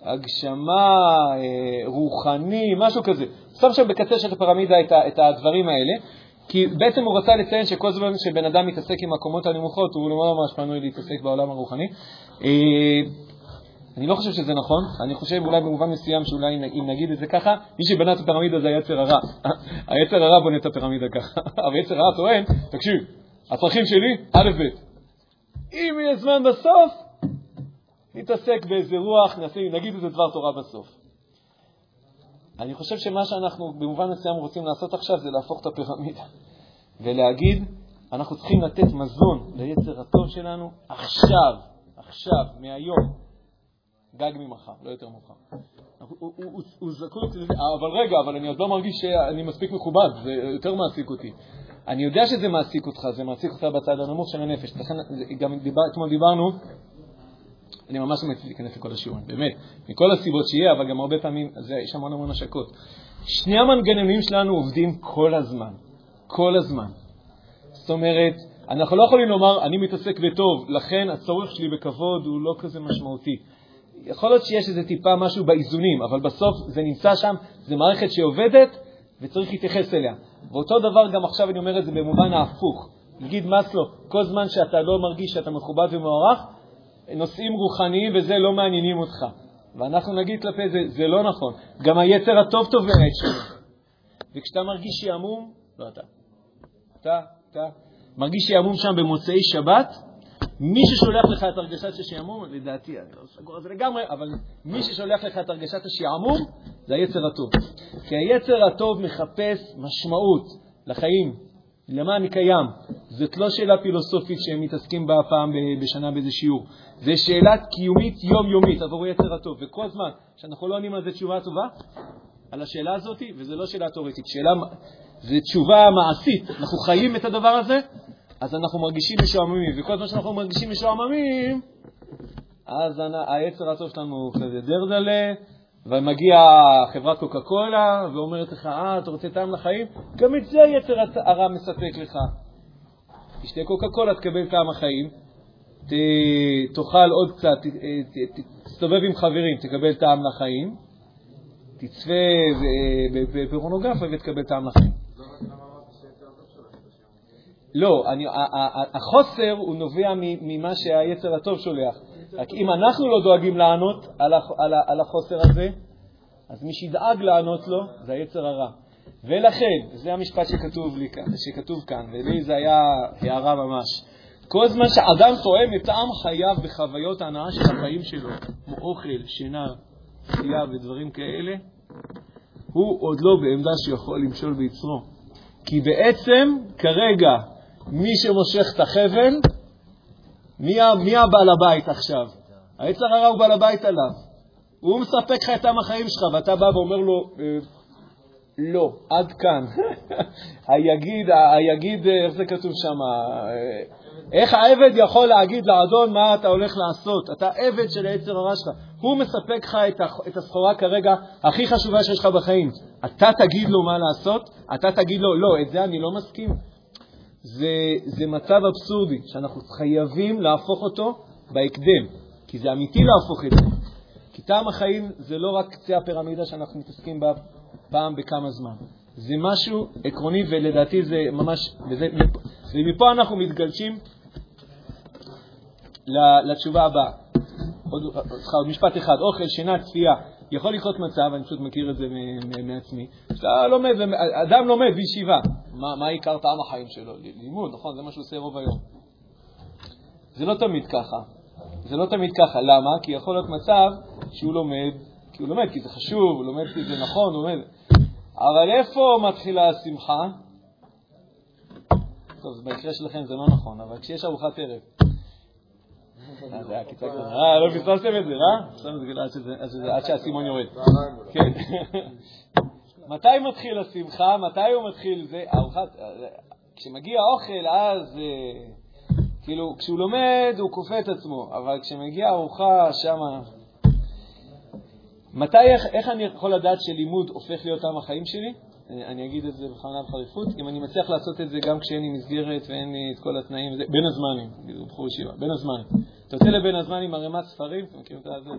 הגשמה, אה, רוחני, משהו כזה. שם שם בקצה של הפירמידה את, את הדברים האלה, כי בעצם הוא רצה לציין שכל זמן שבן אדם מתעסק עם הקומות הנמוכות, הוא לא ממש פנוי להתעסק בעולם הרוחני. אה, אני לא חושב שזה נכון, אני חושב אולי במובן מסוים שאולי אם נגיד את זה ככה, מי שבנה את הפירמידה זה היצר הרע. היצר הרע בונה את הפירמידה ככה, אבל היצר הרע טוען, תקשיב, הצרכים שלי, א' ב'. אם יהיה זמן בסוף, נתעסק באיזה רוח, נשים, נגיד איזה דבר תורה בסוף. אני חושב שמה שאנחנו במובן מסוים רוצים לעשות עכשיו זה להפוך את הפירמידה ולהגיד, אנחנו צריכים לתת מזון ליצר הטוב שלנו עכשיו, עכשיו, מהיום, גג ממחר, לא יותר מאוחר. הוא זקוק, אבל רגע, אבל אני עוד לא מרגיש שאני מספיק מכובד, זה יותר מעסיק אותי. אני יודע שזה מעסיק אותך, זה מעסיק אותך בצד הנמוך של הנפש. לכן, גם דיבר, אתמול דיברנו אני ממש ממליץ להיכנס לכל השיעורים, באמת, מכל הסיבות שיהיה, אבל גם הרבה פעמים זה, יש המון המון השקות. שני המנגנונים שלנו עובדים כל הזמן, כל הזמן. זאת אומרת, אנחנו לא יכולים לומר, אני מתעסק בטוב, לכן הצורך שלי בכבוד הוא לא כזה משמעותי. יכול להיות שיש איזה טיפה משהו באיזונים, אבל בסוף זה נמצא שם, זו מערכת שעובדת וצריך להתייחס אליה. ואותו דבר גם עכשיו אני אומר את זה במובן ההפוך. נגיד מסלו, כל זמן שאתה לא מרגיש שאתה מכובד ומוערך, נושאים רוחניים וזה לא מעניינים אותך. ואנחנו נגיד כלפי זה, זה לא נכון. גם היצר הטוב טוב באמת שלו. וכשאתה מרגיש שעמום, לא אתה. אתה, אתה, מרגיש שעמום שם במוצאי שבת, מי ששולח לך את הרגשת השעמום, לדעתי, אני לא סגור על זה לגמרי, אבל מי ששולח לך את הרגשת השעמום זה היצר הטוב. כי היצר הטוב מחפש משמעות לחיים, למה אני קיים. זאת לא שאלה פילוסופית שהם מתעסקים בה פעם בשנה באיזה שיעור. זו שאלה קיומית יומיומית עבור יצר הטוב. וכל זמן שאנחנו לא עונים על זה תשובה טובה, על השאלה הזאת, וזו לא שאלה תיאורטית, שאלה, זו תשובה מעשית. אנחנו חיים את הדבר הזה, אז אנחנו מרגישים משועממים, וכל זמן שאנחנו מרגישים משועממים, אז היצר הטוב שלנו דרדלה, ומגיע חברת קוקה קולה ואומרת לך, אה, אתה רוצה טעם לחיים? גם את זה היצר הרע מספק לך. תשתה קוקה קולה, תקבל טעם החיים, תאכל עוד קצת, תסתובב עם חברים, תקבל טעם לחיים, תצפה בפורנוגרפיה ותקבל טעם לחיים. לא, אני, החוסר הוא נובע ממה שהיצר הטוב שולח. רק אם אנחנו לא דואגים לענות על, החוסר הזה, אז מי שידאג לענות לו זה היצר הרע. ולכן, זה המשפט שכתוב, לי, שכתוב כאן, ולי זה היה הערה ממש. כל זמן שאדם תואם את טעם חייו בחוויות ההנאה של החיים שלו, כמו אוכל, שינה, שתייה ודברים כאלה, הוא עוד לא בעמדה שיכול למשול ביצרו. כי בעצם, כרגע, מי שמושך את החבל, מי, מי הבעל הבית עכשיו? היצר הרע הוא בעל הבית עליו. הוא מספק לך את עם החיים שלך, ואתה בא ואומר לו, אה, לא, עד כאן. היגיד, היגיד, אה, איך זה כתוב שם? אה, איך העבד יכול להגיד לאדון מה אתה הולך לעשות? אתה עבד של היצר הרע שלך. הוא מספק לך את הסחורה כרגע הכי חשובה שיש לך בחיים. אתה תגיד לו מה לעשות? אתה תגיד לו, לא, את זה אני לא מסכים. זה, זה מצב אבסורדי שאנחנו חייבים להפוך אותו בהקדם, כי זה אמיתי להפוך את זה. כי טעם החיים זה לא רק קצה הפירמידה שאנחנו מתעסקים בה פעם בכמה זמן. זה משהו עקרוני, ולדעתי זה ממש, וזה, ומפה אנחנו מתגלשים לתשובה הבאה. עוד, עוד משפט אחד, אוכל, שינה, צפייה. יכול לקרות מצב, אני פשוט מכיר את זה מעצמי, שאתה לומד, אדם לומד בישיבה, מה, מה עיקר טעם החיים שלו? לימוד, נכון? זה מה שהוא עושה רוב היום. זה לא תמיד ככה. זה לא תמיד ככה. למה? כי יכול להיות מצב שהוא לומד, כי הוא לומד, כי זה חשוב, הוא לומד כי זה נכון, הוא לומד. אבל איפה מתחילה השמחה? טוב, במקרה שלכם זה לא נכון, אבל כשיש ארוחת ערב, אה, זה היה קטנה. אה, לא פספסתם את זה, אה? פספסתם את זה עד שהאסימון יורד. כן. מתי מתחיל השמחה? מתי הוא מתחיל זה? ארוחת... כשמגיע אוכל, אז... אה, כאילו, כשהוא לומד, הוא כופה את עצמו, אבל כשמגיעה ארוחה, שמה... מתי, איך, איך אני יכול לדעת שלימוד הופך להיות עם החיים שלי? אני, אגיד את זה בכוונה בחריפות, אם אני מצליח לעשות את זה גם כשאין לי מסגרת ואין לי את כל התנאים, בין הזמנים, בחור ישיבה, בין הזמנים. אתה יוצא לבין הזמן עם ערימת ספרים, אתם מכירים את זה?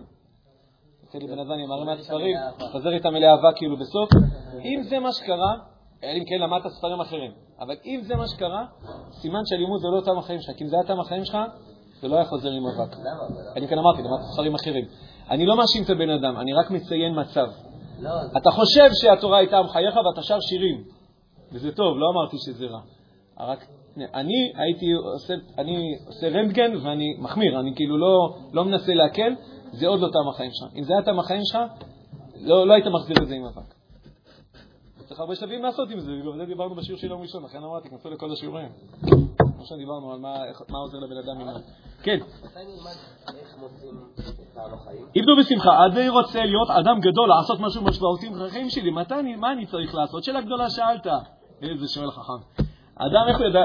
יוצא לי בין הזמן עם ערימת ספרים, חוזר איתם אלי אהבה כאילו בסוף. אם זה מה שקרה, אם כן למדת ספרים אחרים, אבל אם זה מה שקרה, סימן שהלימוד זה לא אותם החיים שלך, כי אם זה היה אותם החיים שלך, זה לא היה חוזר עם אבק. אני כאן אמרתי, למדת ספרים אחרים. אני לא מאשים את הבן אדם, אני רק מציין מצב. לא, אתה חושב שהתורה הייתה עם חייך ואתה שר שירים, וזה טוב, לא אמרתי שזה רע. רק אני הייתי עושה, אני עושה רנטגן ואני מחמיר, אני כאילו לא, לא מנסה להקל, זה עוד לא טעם החיים שלך. אם זה היה טעם החיים שלך, לא, לא היית מחזיר את זה עם אבק. צריך הרבה שלבים לעשות עם זה, בגלל זה דיברנו בשיעור של יום ראשון, לכן אמרתי, כנסו לכל השיעורים. כמו שדיברנו על מה, מה עוזר לבן אדם ללמוד. כן. איבדו בשמחה, אני רוצה להיות אדם גדול, לעשות משהו משמעותי בחיים שלי, מתי, מה אני צריך לעשות? שאלה גדולה שאלת. איזה שואל חכם. האדם, איך הוא ידע,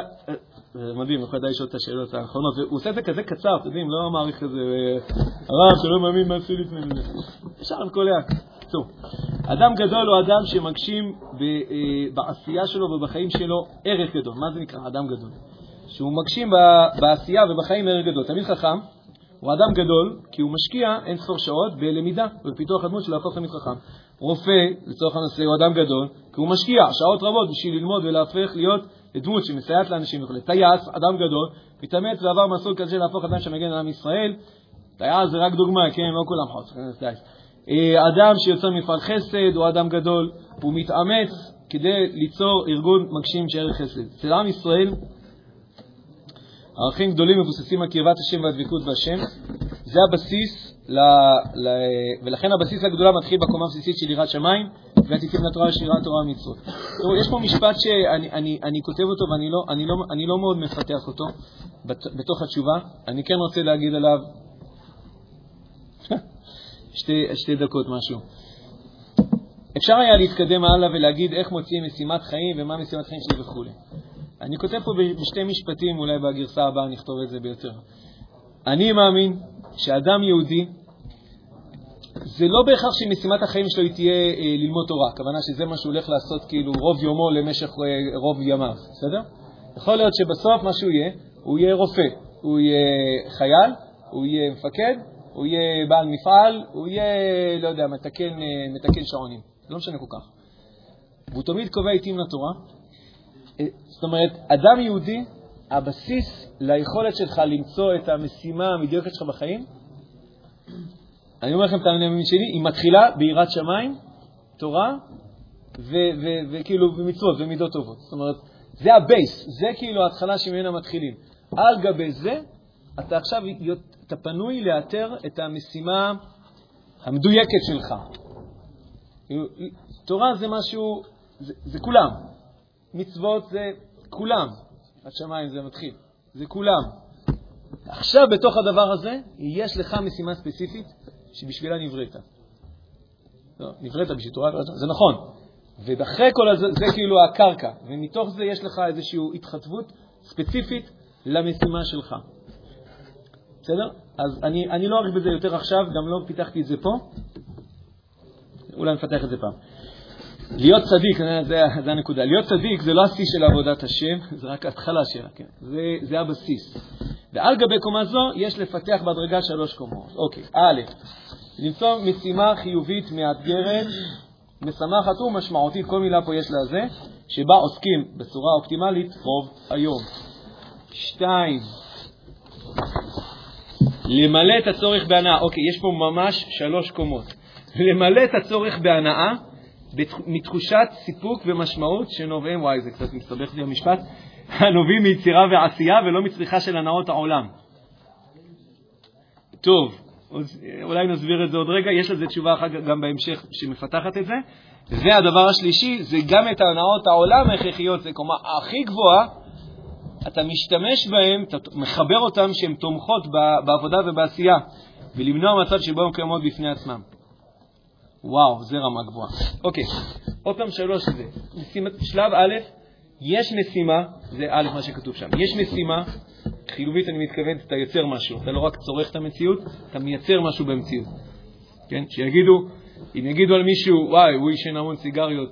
זה מדהים, איך הוא ידע לשאול את השאלות האחרונות, הוא עושה את זה כזה קצר, אתם יודעים, לא מעריך כזה, הרב שלא מאמין מה עשו לפני זה. ישר על כל. טוב, אדם גדול הוא אדם שמגשים אה, בעשייה שלו ובחיים שלו ערך גדול. מה זה נקרא אדם גדול? שהוא מגשים בעשייה ובחיים ערך גדול. תמיד חכם הוא אדם גדול כי הוא משקיע אין ספור שעות בלמידה ובפיתוח הדמות שלו להפוך תמיד חכם. רופא, לצורך הנושא, הוא אדם גדול כי הוא משקיע שעות רבות בשביל ללמוד ולהפך להיות דמות שמסייעת לאנשים וכו'. טייס, אדם גדול, מתאמץ ועבר מסלול כזה להפוך אדם שמגן על עם ישראל. טייס זה רק דוגמה, כן, לא כולם חוץ. אה, אדם שיוצא מפעל חסד הוא אדם גדול, הוא מתאמץ כדי ליצור ארגון מגשים של ערך חסד. אצל עם ישראל ערכים גדולים מבוססים על קרבת השם והדבקות בהשם. זה הבסיס, ל, ל, ולכן הבסיס הגדולה מתחיל בקומה הבסיסית של יראת שמיים, והתיקים לתורה של יראת תורה ומצוות. תראו, יש פה משפט שאני אני, אני כותב אותו ואני לא, אני לא, אני לא מאוד מפתח אותו בתוך התשובה. אני כן רוצה להגיד עליו שתי, שתי דקות משהו. אפשר היה להתקדם הלאה ולהגיד איך מוציאים משימת חיים ומה משימת חיים שלי וכו'. אני כותב פה בשתי משפטים, אולי בגרסה הבאה נכתוב את זה ביותר. אני מאמין שאדם יהודי, זה לא בהכרח שמשימת החיים שלו היא תהיה אה, ללמוד תורה, הכוונה שזה מה שהוא הולך לעשות כאילו רוב יומו למשך אה, רוב ימיו, בסדר? יכול להיות שבסוף מה שהוא יהיה, הוא יהיה רופא, הוא יהיה חייל, הוא יהיה מפקד, הוא יהיה בעל מפעל, הוא יהיה, לא יודע, מתקן, אה, מתקן שעונים, לא משנה כל כך. והוא תמיד קובע עיתים לתורה, זאת אומרת, אדם יהודי, הבסיס ליכולת שלך למצוא את המשימה המדיוקת שלך בחיים, אני אומר לכם את האמת שלי, היא מתחילה ביראת שמיים, תורה, וכאילו, ומצוות ומידות טובות. זאת אומרת, זה הבייס, זה כאילו ההתחלה שממנה מתחילים. על גבי זה, אתה עכשיו, אתה פנוי לאתר את המשימה המדויקת שלך. תורה זה משהו, זה, זה כולם. מצוות זה כולם. השמיים זה מתחיל. זה כולם. עכשיו, בתוך הדבר הזה, יש לך משימה ספציפית שבשבילה נבראת. לא, נבראת בשביל תורה, זה נכון. ואחרי כל הזה, זה כאילו הקרקע, ומתוך זה יש לך איזושהי התחתבות ספציפית למשימה שלך. בסדר? אז אני, אני לא אריך בזה יותר עכשיו, גם לא פיתחתי את זה פה. אולי נפתח את זה פעם. להיות צדיק, אה, זה, זה הנקודה. להיות צדיק זה לא השיא של עבודת השם, זה רק ההתחלה שלה, כן. זה, זה הבסיס. ועל גבי קומה זו יש לפתח בהדרגה שלוש קומות. אוקיי, א', למצוא משימה חיובית מאתגרת, משמחת ומשמעותית, כל מילה פה יש לה זה, שבה עוסקים בצורה אופטימלית רוב היום. שתיים, למלא את הצורך בהנאה. אוקיי, יש פה ממש שלוש קומות. למלא את הצורך בהנאה מתחושת סיפוק ומשמעות שנובעים, וואי, זה קצת מסתבך לי המשפט, הנובעים מיצירה ועשייה ולא מצריכה של הנאות העולם. טוב, אולי נסביר את זה עוד רגע, יש לזה תשובה אחת גם בהמשך שמפתחת את זה. והדבר השלישי זה גם את הנאות העולם ההכרחיות, זה קומה הכי גבוהה, אתה משתמש בהן, אתה מחבר אותן שהן תומכות בעבודה ובעשייה, ולמנוע מצב שבו הן קיימות בפני עצמן. וואו, זה רמה גבוהה. אוקיי, עוד פעם שלוש זה. שלב א', יש משימה, זה א', מה שכתוב שם, יש משימה, חיובית אני מתכוון, אתה יוצר משהו, אתה לא רק צורך את המציאות, אתה מייצר משהו במציאות. כן? שיגידו, אם יגידו על מישהו, וואי, הוא עישן המון סיגריות,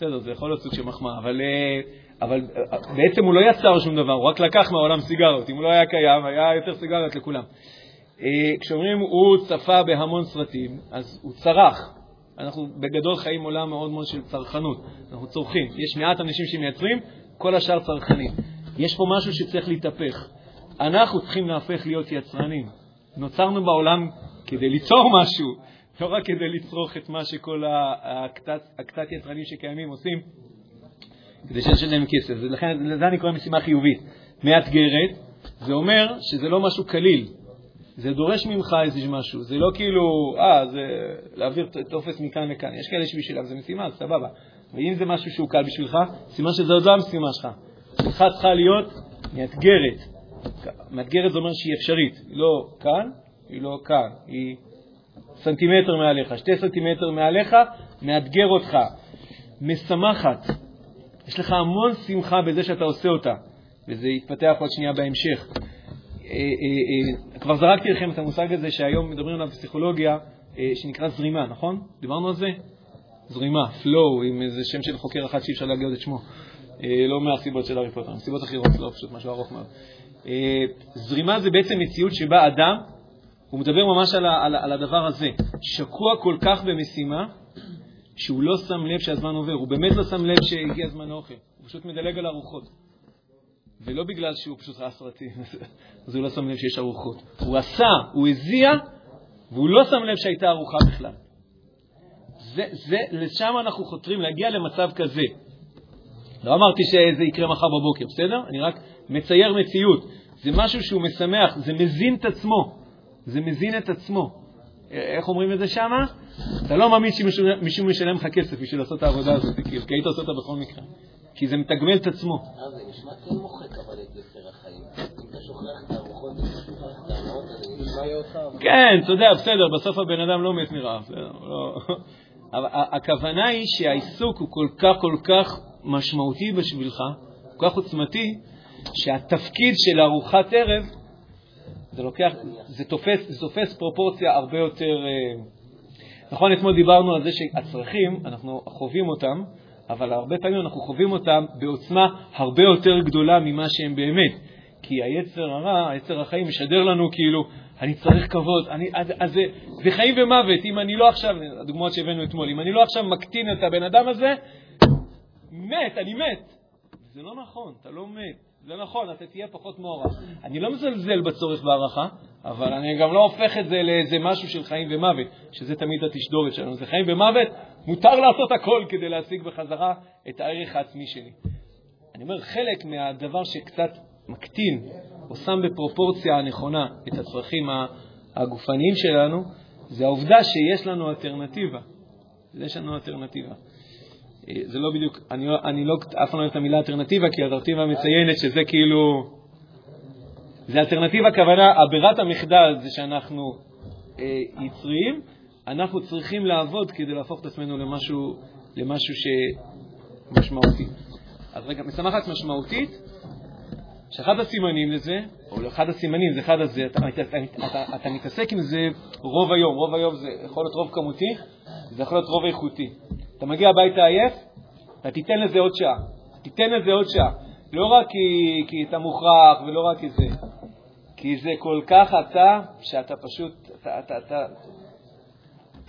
בסדר, זה יכול להיות סוג של מחמאה, אבל, אה, אבל אה, בעצם הוא לא יצר שום דבר, הוא רק לקח מהעולם סיגריות. אם הוא לא היה קיים, היה יותר סיגריות לכולם. אה, כשאומרים הוא צפה בהמון סרטים, אז הוא צרח. אנחנו בגדול חיים עולם מאוד מאוד של צרכנות. אנחנו צורכים. יש מעט אנשים שמייצרים, כל השאר צרכנים. יש פה משהו שצריך להתהפך. אנחנו צריכים להפך להיות יצרנים. נוצרנו בעולם כדי ליצור משהו, לא רק כדי לצרוך את מה שכל הקצת, יצרנים שקיימים עושים, כדי שיש להם כסף. ולכן, לזה אני קורא משימה חיובית. מאתגרת, זה אומר שזה לא משהו קליל. זה דורש ממך איזה משהו, זה לא כאילו, אה, זה להעביר טופס מכאן לכאן. יש כאלה שבשבילם זה משימה, אז סבבה. ואם זה משהו שהוא קל בשבילך, סימן שזה עוד לא המשימה שלך. שלך צריכה להיות מאתגרת. מאתגרת זה אומר שהיא אפשרית. היא לא כאן, היא לא כאן, היא סנטימטר מעליך, שתי סנטימטר מעליך, מאתגר אותך. משמחת. יש לך המון שמחה בזה שאתה עושה אותה, וזה יתפתח עוד שנייה בהמשך. אה, אה, אה, כבר זרקתי לכם את המושג הזה שהיום מדברים עליו בפסיכולוגיה, שנקרא זרימה, נכון? דיברנו על זה? זרימה, flow, עם איזה שם של חוקר אחד שאי אפשר להגיד את שמו. לא מהסיבות של הארי פוטר, מסיבות אחרות, לא פשוט משהו ארוך מאוד. זרימה זה בעצם מציאות שבה אדם, הוא מדבר ממש על, על, על הדבר הזה, שקוע כל כך במשימה, שהוא לא שם לב שהזמן עובר, הוא באמת לא שם לב שהגיע זמן האוכל, הוא פשוט מדלג על ארוחות. ולא בגלל שהוא פשוט ראה סרטים, אז הוא לא שם לב שיש ארוחות. הוא עשה, הוא הזיע, והוא לא שם לב שהייתה ארוחה בכלל. זה, זה, לשם אנחנו חותרים, להגיע למצב כזה. לא אמרתי שזה יקרה מחר בבוקר, בסדר? אני רק מצייר מציאות. זה משהו שהוא משמח, זה מזין את עצמו. זה מזין את עצמו. איך אומרים את זה שמה? אתה לא מאמין שמישהו משלם לך כסף בשביל לעשות את העבודה הזאת, כי היית עושה אותה בכל מקרה. כי זה מתגמל את עצמו. אה, זה נשמע כן מוחק אבל את יצר החיים. אם אתה שוכח את הארוחות, אם אתה שוכח את ההנאות, זה נשמע יותר... כן, אתה יודע, בסדר, בסוף הבן אדם לא מת מרעב, לא... אבל הכוונה היא שהעיסוק הוא כל כך כל כך משמעותי בשבילך, כל כך עוצמתי, שהתפקיד של ארוחת ערב, זה לוקח, זה תופס, זה תופס פרופורציה הרבה יותר... אה, נכון, אתמול דיברנו על זה שהצרכים, אנחנו חווים אותם, אבל הרבה פעמים אנחנו חווים אותם בעוצמה הרבה יותר גדולה ממה שהם באמת. כי היצר הרע, היצר החיים, משדר לנו כאילו, אני צריך כבוד, אני, אז, אז זה, זה חיים ומוות. אם אני לא עכשיו, הדוגמאות שהבאנו אתמול, אם אני לא עכשיו מקטין את הבן אדם הזה, מת, אני מת. זה לא נכון, אתה לא מת. זה נכון, אתה תהיה פחות מוערך. אני לא מזלזל בצורך בהערכה, אבל אני גם לא הופך את זה לאיזה משהו של חיים ומוות, שזה תמיד התשדורת שלנו. זה חיים ומוות, מותר לעשות הכל כדי להשיג בחזרה את הערך העצמי שלי. אני אומר, חלק מהדבר שקצת מקטין או שם בפרופורציה הנכונה את הצרכים הגופניים שלנו, זה העובדה שיש לנו אלטרנטיבה. יש לנו אלטרנטיבה. זה לא בדיוק, אני, לא, אני לא אף פעם לא אוהב את המילה אלטרנטיבה, כי האלטרנטיבה מציינת שזה כאילו, זה אלטרנטיבה, הכוונה, ברירת המחדל זה שאנחנו אה, יצריים, אנחנו צריכים לעבוד כדי להפוך את עצמנו למשהו, למשהו שמשמעותי. אז רגע, משמחת משמעותית, שאחד הסימנים לזה, או אחד הסימנים, זה אחד הזה, אתה, אתה, אתה, אתה, אתה מתעסק עם זה רוב היום, רוב היום זה יכול להיות רוב כמותי, זה יכול להיות רוב איכותי. אתה מגיע הביתה עייף, אתה תיתן לזה עוד שעה. תיתן לזה עוד שעה. לא רק כי, כי אתה מוכרח ולא רק כי זה, כי זה כל כך אתה, שאתה פשוט, אתה, אתה, אתה,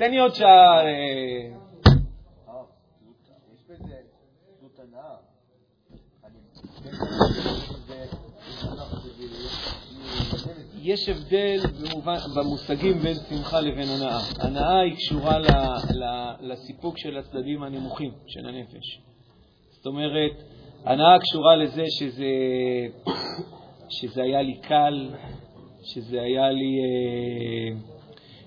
תן לי עוד שעה. אה, יש הבדל במושגים בין שמחה לבין הנאה. הנאה היא קשורה ל, ל, לסיפוק של הצדדים הנמוכים של הנפש. זאת אומרת, הנאה קשורה לזה שזה, שזה היה לי קל, שזה היה לי... אה,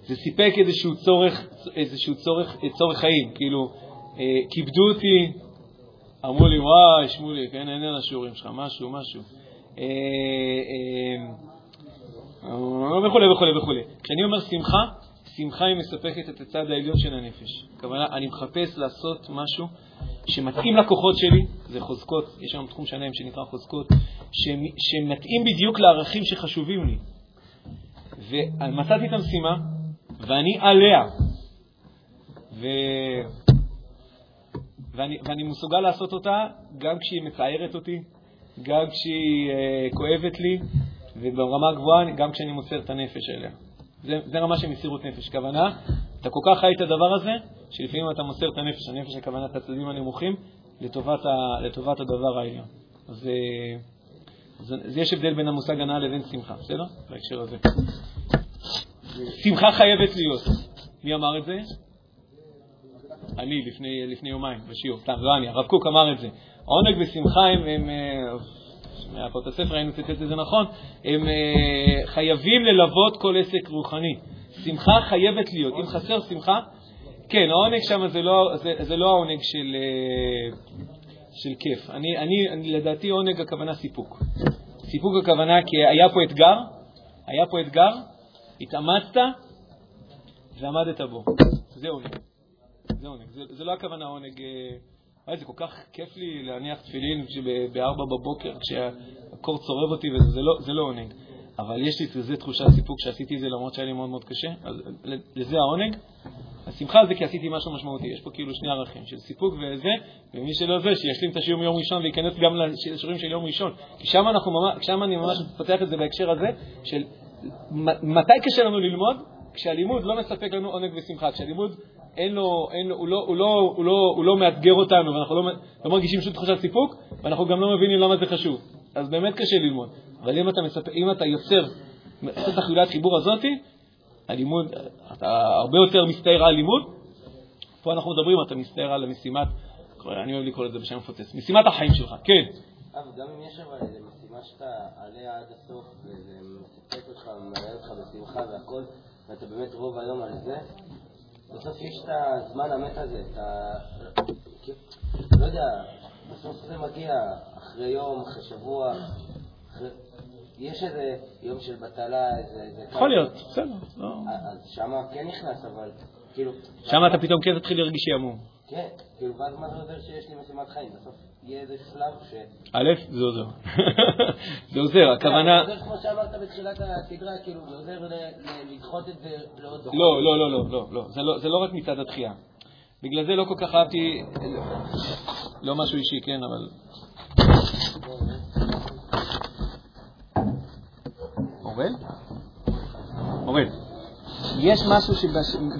זה סיפק איזשהו צורך, איזשהו צורך, צורך חיים, כאילו, אה, כיבדו אותי, אמרו לי, וואי, שמולי, כן, אין על השיעורים שלך, משהו, משהו. אה, וכו' וכו' וכו'. כשאני אומר שמחה, שמחה היא מספקת את הצד העליון של הנפש. הכוונה, אני מחפש לעשות משהו שמתאים לכוחות שלי, זה חוזקות, יש היום תחום שלם שנקרא חוזקות, שמתאים בדיוק לערכים שחשובים לי. ומצאתי את המשימה, ואני עליה. ו... ואני, ואני מסוגל לעשות אותה גם כשהיא מצערת אותי, גם כשהיא uh, כואבת לי, וברמה גבוהה גם כשאני מוסר את הנפש אליה. זה, זה רמה של מסירות נפש. כוונה, אתה כל כך חי את הדבר הזה, שלפעמים אתה מוסר את הנפש, הנפש הכוונה את הצדדים הנמוכים, לטובת, ה, לטובת הדבר העליון. אז, אז, אז יש הבדל בין המושג הנאה לבין שמחה, בסדר? בהקשר הזה. שמחה חייבת להיות. מי אמר את זה? אני, לפני, לפני יומיים, בשיעור. סתם, לא אני, הרב קוק אמר את זה. עונג ושמחה הם, הם, הם מהפות הספר, היינו ציטט את זה נכון, הם uh, חייבים ללוות כל עסק רוחני. שמחה חייבת להיות. אם חסר שמחה, כן, העונג שם זה לא, זה, זה לא העונג של, uh, של כיף. אני, אני, אני, לדעתי עונג הכוונה סיפוק. סיפוק הכוונה כי היה פה אתגר, היה פה אתגר, התאמצת ועמדת בו. זה עונג. זה עונג. זה, זה לא הכוונה עונג... Uh, וואי, זה כל כך כיף לי להניח תפילין ב-4 בבוקר כשהקור צורב אותי, וזה לא, זה לא עונג. אבל יש לי כזה תחושת סיפוק שעשיתי את זה למרות שהיה לי מאוד מאוד קשה, אז לזה העונג. השמחה זה כי עשיתי משהו משמעותי, יש פה כאילו שני ערכים של סיפוק וזה, ומי שלא זה, שישלים את השיעור מיום ראשון וייכנס גם לשיעורים של יום ראשון. כי שם אני ממש מפתח את זה בהקשר הזה, של מתי קשה לנו ללמוד? כשהלימוד לא מספק לנו עונג ושמחה, כשהלימוד אין לו, אין הוא, לא, הוא, לא, הוא, לא, הוא לא מאתגר אותנו, ואנחנו לא, לא מרגישים שום תחושת סיפוק, ואנחנו גם לא מבינים למה זה חשוב. אז באמת קשה ללמוד. אבל אם אתה, מספ... אם אתה יוצר, את החילת חיבור הזאתי, הלימוד, אתה הרבה יותר מסתער על הלימוד. פה אנחנו מדברים, אתה מסתער על המשימת, אני אוהב לקרוא לזה בשם מפוצץ, משימת החיים שלך, כן. אבל גם אם יש אבל איזו משימה שאתה עליה עד הסוף, וזה מספק אותך, ממלא אותך בשמחה והכל, ואתה באמת רוב היום על זה, בסוף יש את הזמן המת הזה, את ה... לא יודע, בסוף זה מגיע אחרי יום, אחרי שבוע, אחרי... יש איזה יום של בטלה, איזה... יכול להיות, בסדר. לא. אז שמה כן נכנס, אבל כאילו... שמה אתה פתאום כן תתחיל להרגיש שעמום. כן, כאילו, ואז מה זה עוזר שיש לי משימת חיים? בסוף יהיה איזה שלב ש... א', זה עוזר. זה עוזר, הכוונה... זה עוזר כמו שאמרת בתחילת הסדרה, כאילו, זה עוזר לדחות את זה לעוד דקות. לא, לא, לא, לא, לא, לא. זה לא רק מצד התחייה. בגלל זה לא כל כך אהבתי, לא משהו אישי, כן, אבל... אורל? אורל. יש משהו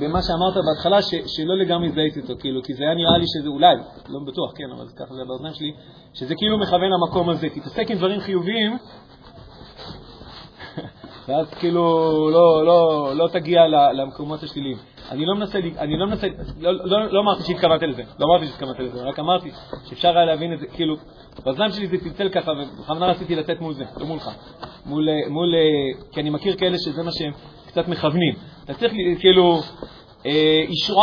במה שאמרת בהתחלה שלא לגמרי זהיתי אותו, כאילו, כי זה היה נראה לי שזה אולי, לא בטוח, כן, אבל ככה זה באוזניים שלי, שזה כאילו מכוון למקום הזה. תתעסק עם דברים חיוביים, ואז כאילו לא, לא, לא תגיע למקומות השליליים. אני לא מנסה, אני לא מנסה, לא, לא, לא אמרתי שהתכוונת לזה, לא אמרתי שהתכוונת לזה, רק אמרתי שאפשר היה להבין את זה, כאילו, באוזניים שלי זה צלצל ככה, ובכוונה רציתי לתת מול זה, לא מולך, מול, מול, כי אני מכיר כאלה שזה מה שהם קצת מכוונים. אתה צריך כאילו אישרו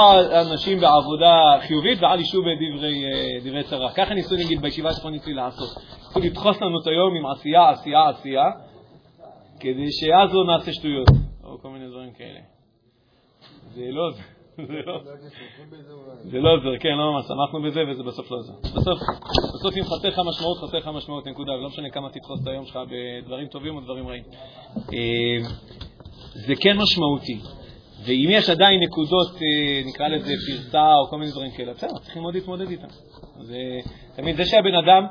אנשים בעבודה חיובית ואל ישו בדברי צרה. ככה ניסו נגיד בישיבה שלך ניסו לעשות. ניסו לדחוס לנו את היום עם עשייה, עשייה, עשייה, כדי שאז לא נעשה שטויות, או כל מיני דברים כאלה. זה לא זה. זה לא עוזר, כן, לא ממש, שמחנו בזה וזה בסוף לא עוזר. בסוף, בסוף אם חסר לך משמעות, חסר לך משמעות, נקודה, ולא משנה כמה תדחוס את היום שלך בדברים טובים או דברים רעים. זה כן משמעותי. ואם יש עדיין נקודות, נקרא לזה פרסה או כל מיני דברים כאלה, בסדר, צריך ללמוד להתמודד איתם. זה, תמיד, זה שהבן אדם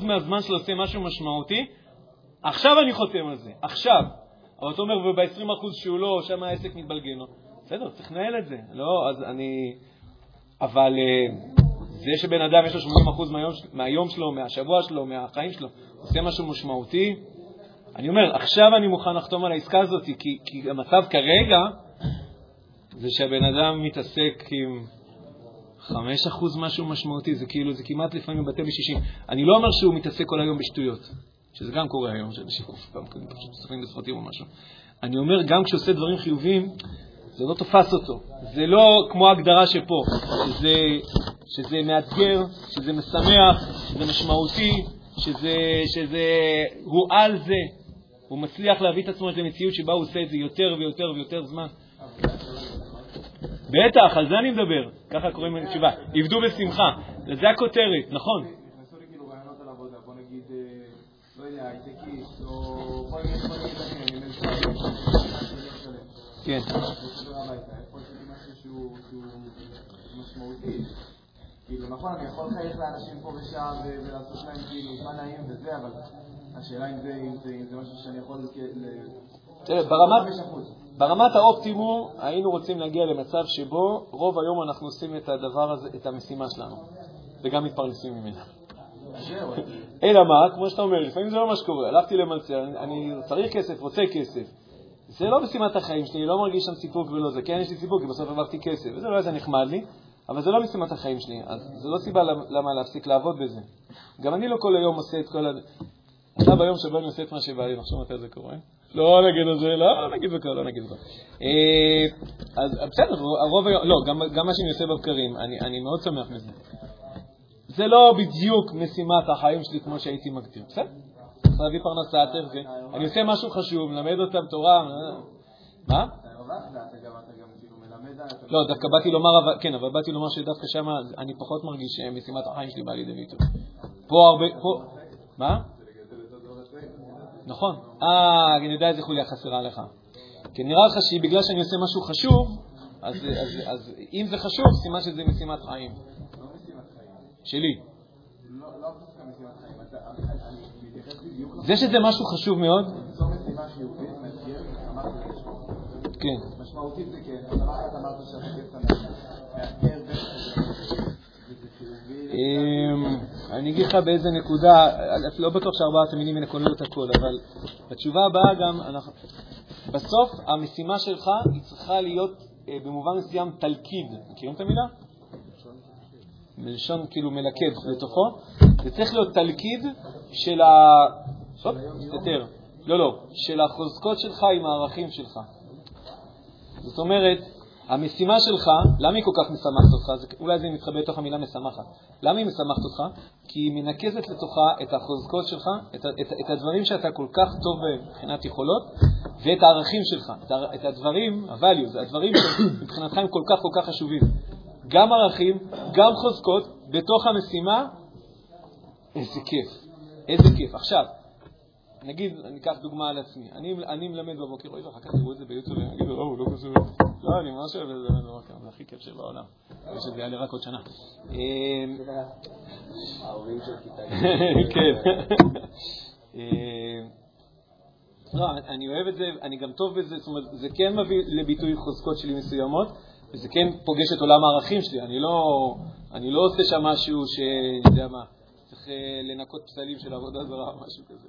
80% מהזמן שלו עושה משהו משמעותי, עכשיו אני חותם על זה, עכשיו. אבל אתה אומר, וב-20% שהוא לא, שם העסק מתבלגן לו. בסדר, צריך לנהל את זה. לא, אז אני... אבל זה שבן אדם יש לו 80% מהיום, מהיום שלו, מהשבוע שלו, מהחיים שלו, עושה משהו משמעותי, אני אומר, עכשיו אני מוכן לחתום על העסקה הזאת, כי, כי המצב כרגע זה שהבן אדם מתעסק עם 5% משהו משמעותי, זה כאילו, זה כמעט לפעמים מבטא ב-60. אני לא אומר שהוא מתעסק כל היום בשטויות, שזה גם קורה היום, שאנשים פשוט צופים בסרטים או משהו. אני אומר, גם כשעושה דברים חיוביים, זה לא תופס אותו. זה לא כמו ההגדרה שפה, שזה, שזה מאתגר, שזה משמח, שזה משמעותי, שזה, שזה, הוא על זה. הוא מצליח להביא את עצמו למציאות שבה הוא עושה את זה יותר ויותר ויותר זמן. בטח, על זה אני מדבר. ככה קוראים לתשובה. עבדו בשמחה. זה הכותרת, נכון. כן. כאילו, נכון, אני יכול לחייך לאנשים פה ושם ולעשות להם כאילו מה נעים וזה, אבל השאלה אם זה משהו שאני יכול... תראה, ברמת האופטימום היינו רוצים להגיע למצב שבו רוב היום אנחנו עושים את הדבר הזה, את המשימה שלנו, וגם מתפרנסים ממנה. אלא מה, כמו שאתה אומר, לפעמים זה לא מה שקורה. הלכתי למלצר, אני צריך כסף, רוצה כסף. זה לא משימת החיים שלי, לא מרגיש שם סיפוק ולא זה. כן, יש לי סיפוק, כי בסוף עברתי כסף, וזה לא היה נחמד לי, אבל זה לא משימת החיים שלי, אז זו לא סיבה למה להפסיק לעבוד בזה. גם אני לא כל היום עושה את כל ה... עכשיו ביום שבו אני עושה את מה שבא לי, נחשוב מתי זה קורה. לא נגיד את זה, לא נגיד בקר, לא נגיד בקר. אז בסדר, הרוב היום, לא, גם מה שאני עושה בבקרים, אני מאוד שמח מזה. זה לא בדיוק משימת החיים שלי כמו שהייתי מגדיר, בסדר? צריך להביא פרנסה, צריך זה. אני עושה משהו חשוב, מלמד אותם תורה. מה? לא, דווקא באתי לומר, כן, אבל באתי לומר שדווקא שם אני פחות מרגיש שמשימת החיים שלי באה לידי ביטוי. פה הרבה, פה, מה? נכון. אה, אני יודע איזה חוליה חסרה לך. כי נראה לך שבגלל שאני עושה משהו חשוב, אז אם זה חשוב, סימן שזה משימת חיים. שלי. זה שזה משהו חשוב מאוד. כן. משמעותית זה כן, אמרת אמרת שהכיף אני אגיד לך באיזה נקודה, לא בטוח שארבעת המינים כוללות את הכול, אבל בתשובה הבאה גם, בסוף המשימה שלך היא צריכה להיות אה, במובן מסוים תלכיד. מכירים את המילה? מלשון כאילו מלכד לתוכו. זה צריך להיות תלכיד של ה... טוב, מסתתר. לא, לא, של החוזקות שלך עם הערכים שלך. זאת אומרת, המשימה שלך, למה היא כל כך משמחת אותך? אולי זה מתחבא לתוך המילה משמחת. למה היא משמחת אותך? כי היא מנקזת לתוכה את החוזקות שלך, את, את, את הדברים שאתה כל כך טוב מבחינת יכולות, ואת הערכים שלך, את, את הדברים, ה-values, הדברים שמבחינתך הם כל כך כל כך חשובים. גם ערכים, גם חוזקות, בתוך המשימה, איזה כיף, איזה כיף. עכשיו, נגיד, אני אקח דוגמה על עצמי. אני, אני מלמד בבוקר, אוי ואחר כך תראו את זה ביוטיוב, ואני אגיד, לא, הוא לא כזה... לא, אני ממש אוהב ללמד בבוקר, זה הכי כיף שבעולם. אני שזה יעלה רק עוד שנה. אמ, ההורים של כיתה כן. אמ, לא, אני אוהב את זה, אני גם טוב בזה, זאת אומרת, זה כן מביא לביטוי חוזקות שלי מסוימות, וזה כן פוגש את עולם הערכים שלי. אני לא, אני לא עושה שם משהו שאני יודע מה, צריך אה, לנקות פסלים של עבודה זרה או משהו כזה.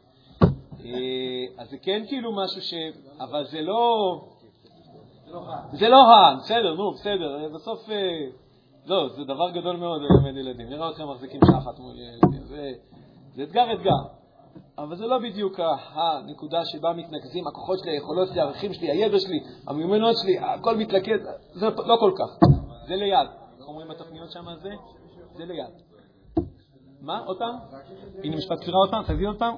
אה, אז זה כן כאילו משהו ש... אבל זה לא... זה לא רע, בסדר, נו, בסדר, אה, בסוף... אה, לא, זה דבר גדול מאוד ללמד ילדים. נראה אתכם מחזיקים שחת מול ילדים. זה, זה אתגר אתגר. אבל זה לא בדיוק הנקודה שבה מתנקזים הכוחות שלי, היכולות שלי, הערכים שלי, הידע שלי, המיומנות שלי, הכל מתלכד, זה לא כל כך. זה ליד. איך אומרים בתוכניות שם זה? זה ליד. מה? עוד פעם? הנה משפט ספירה עוד פעם, תביא עוד פעם.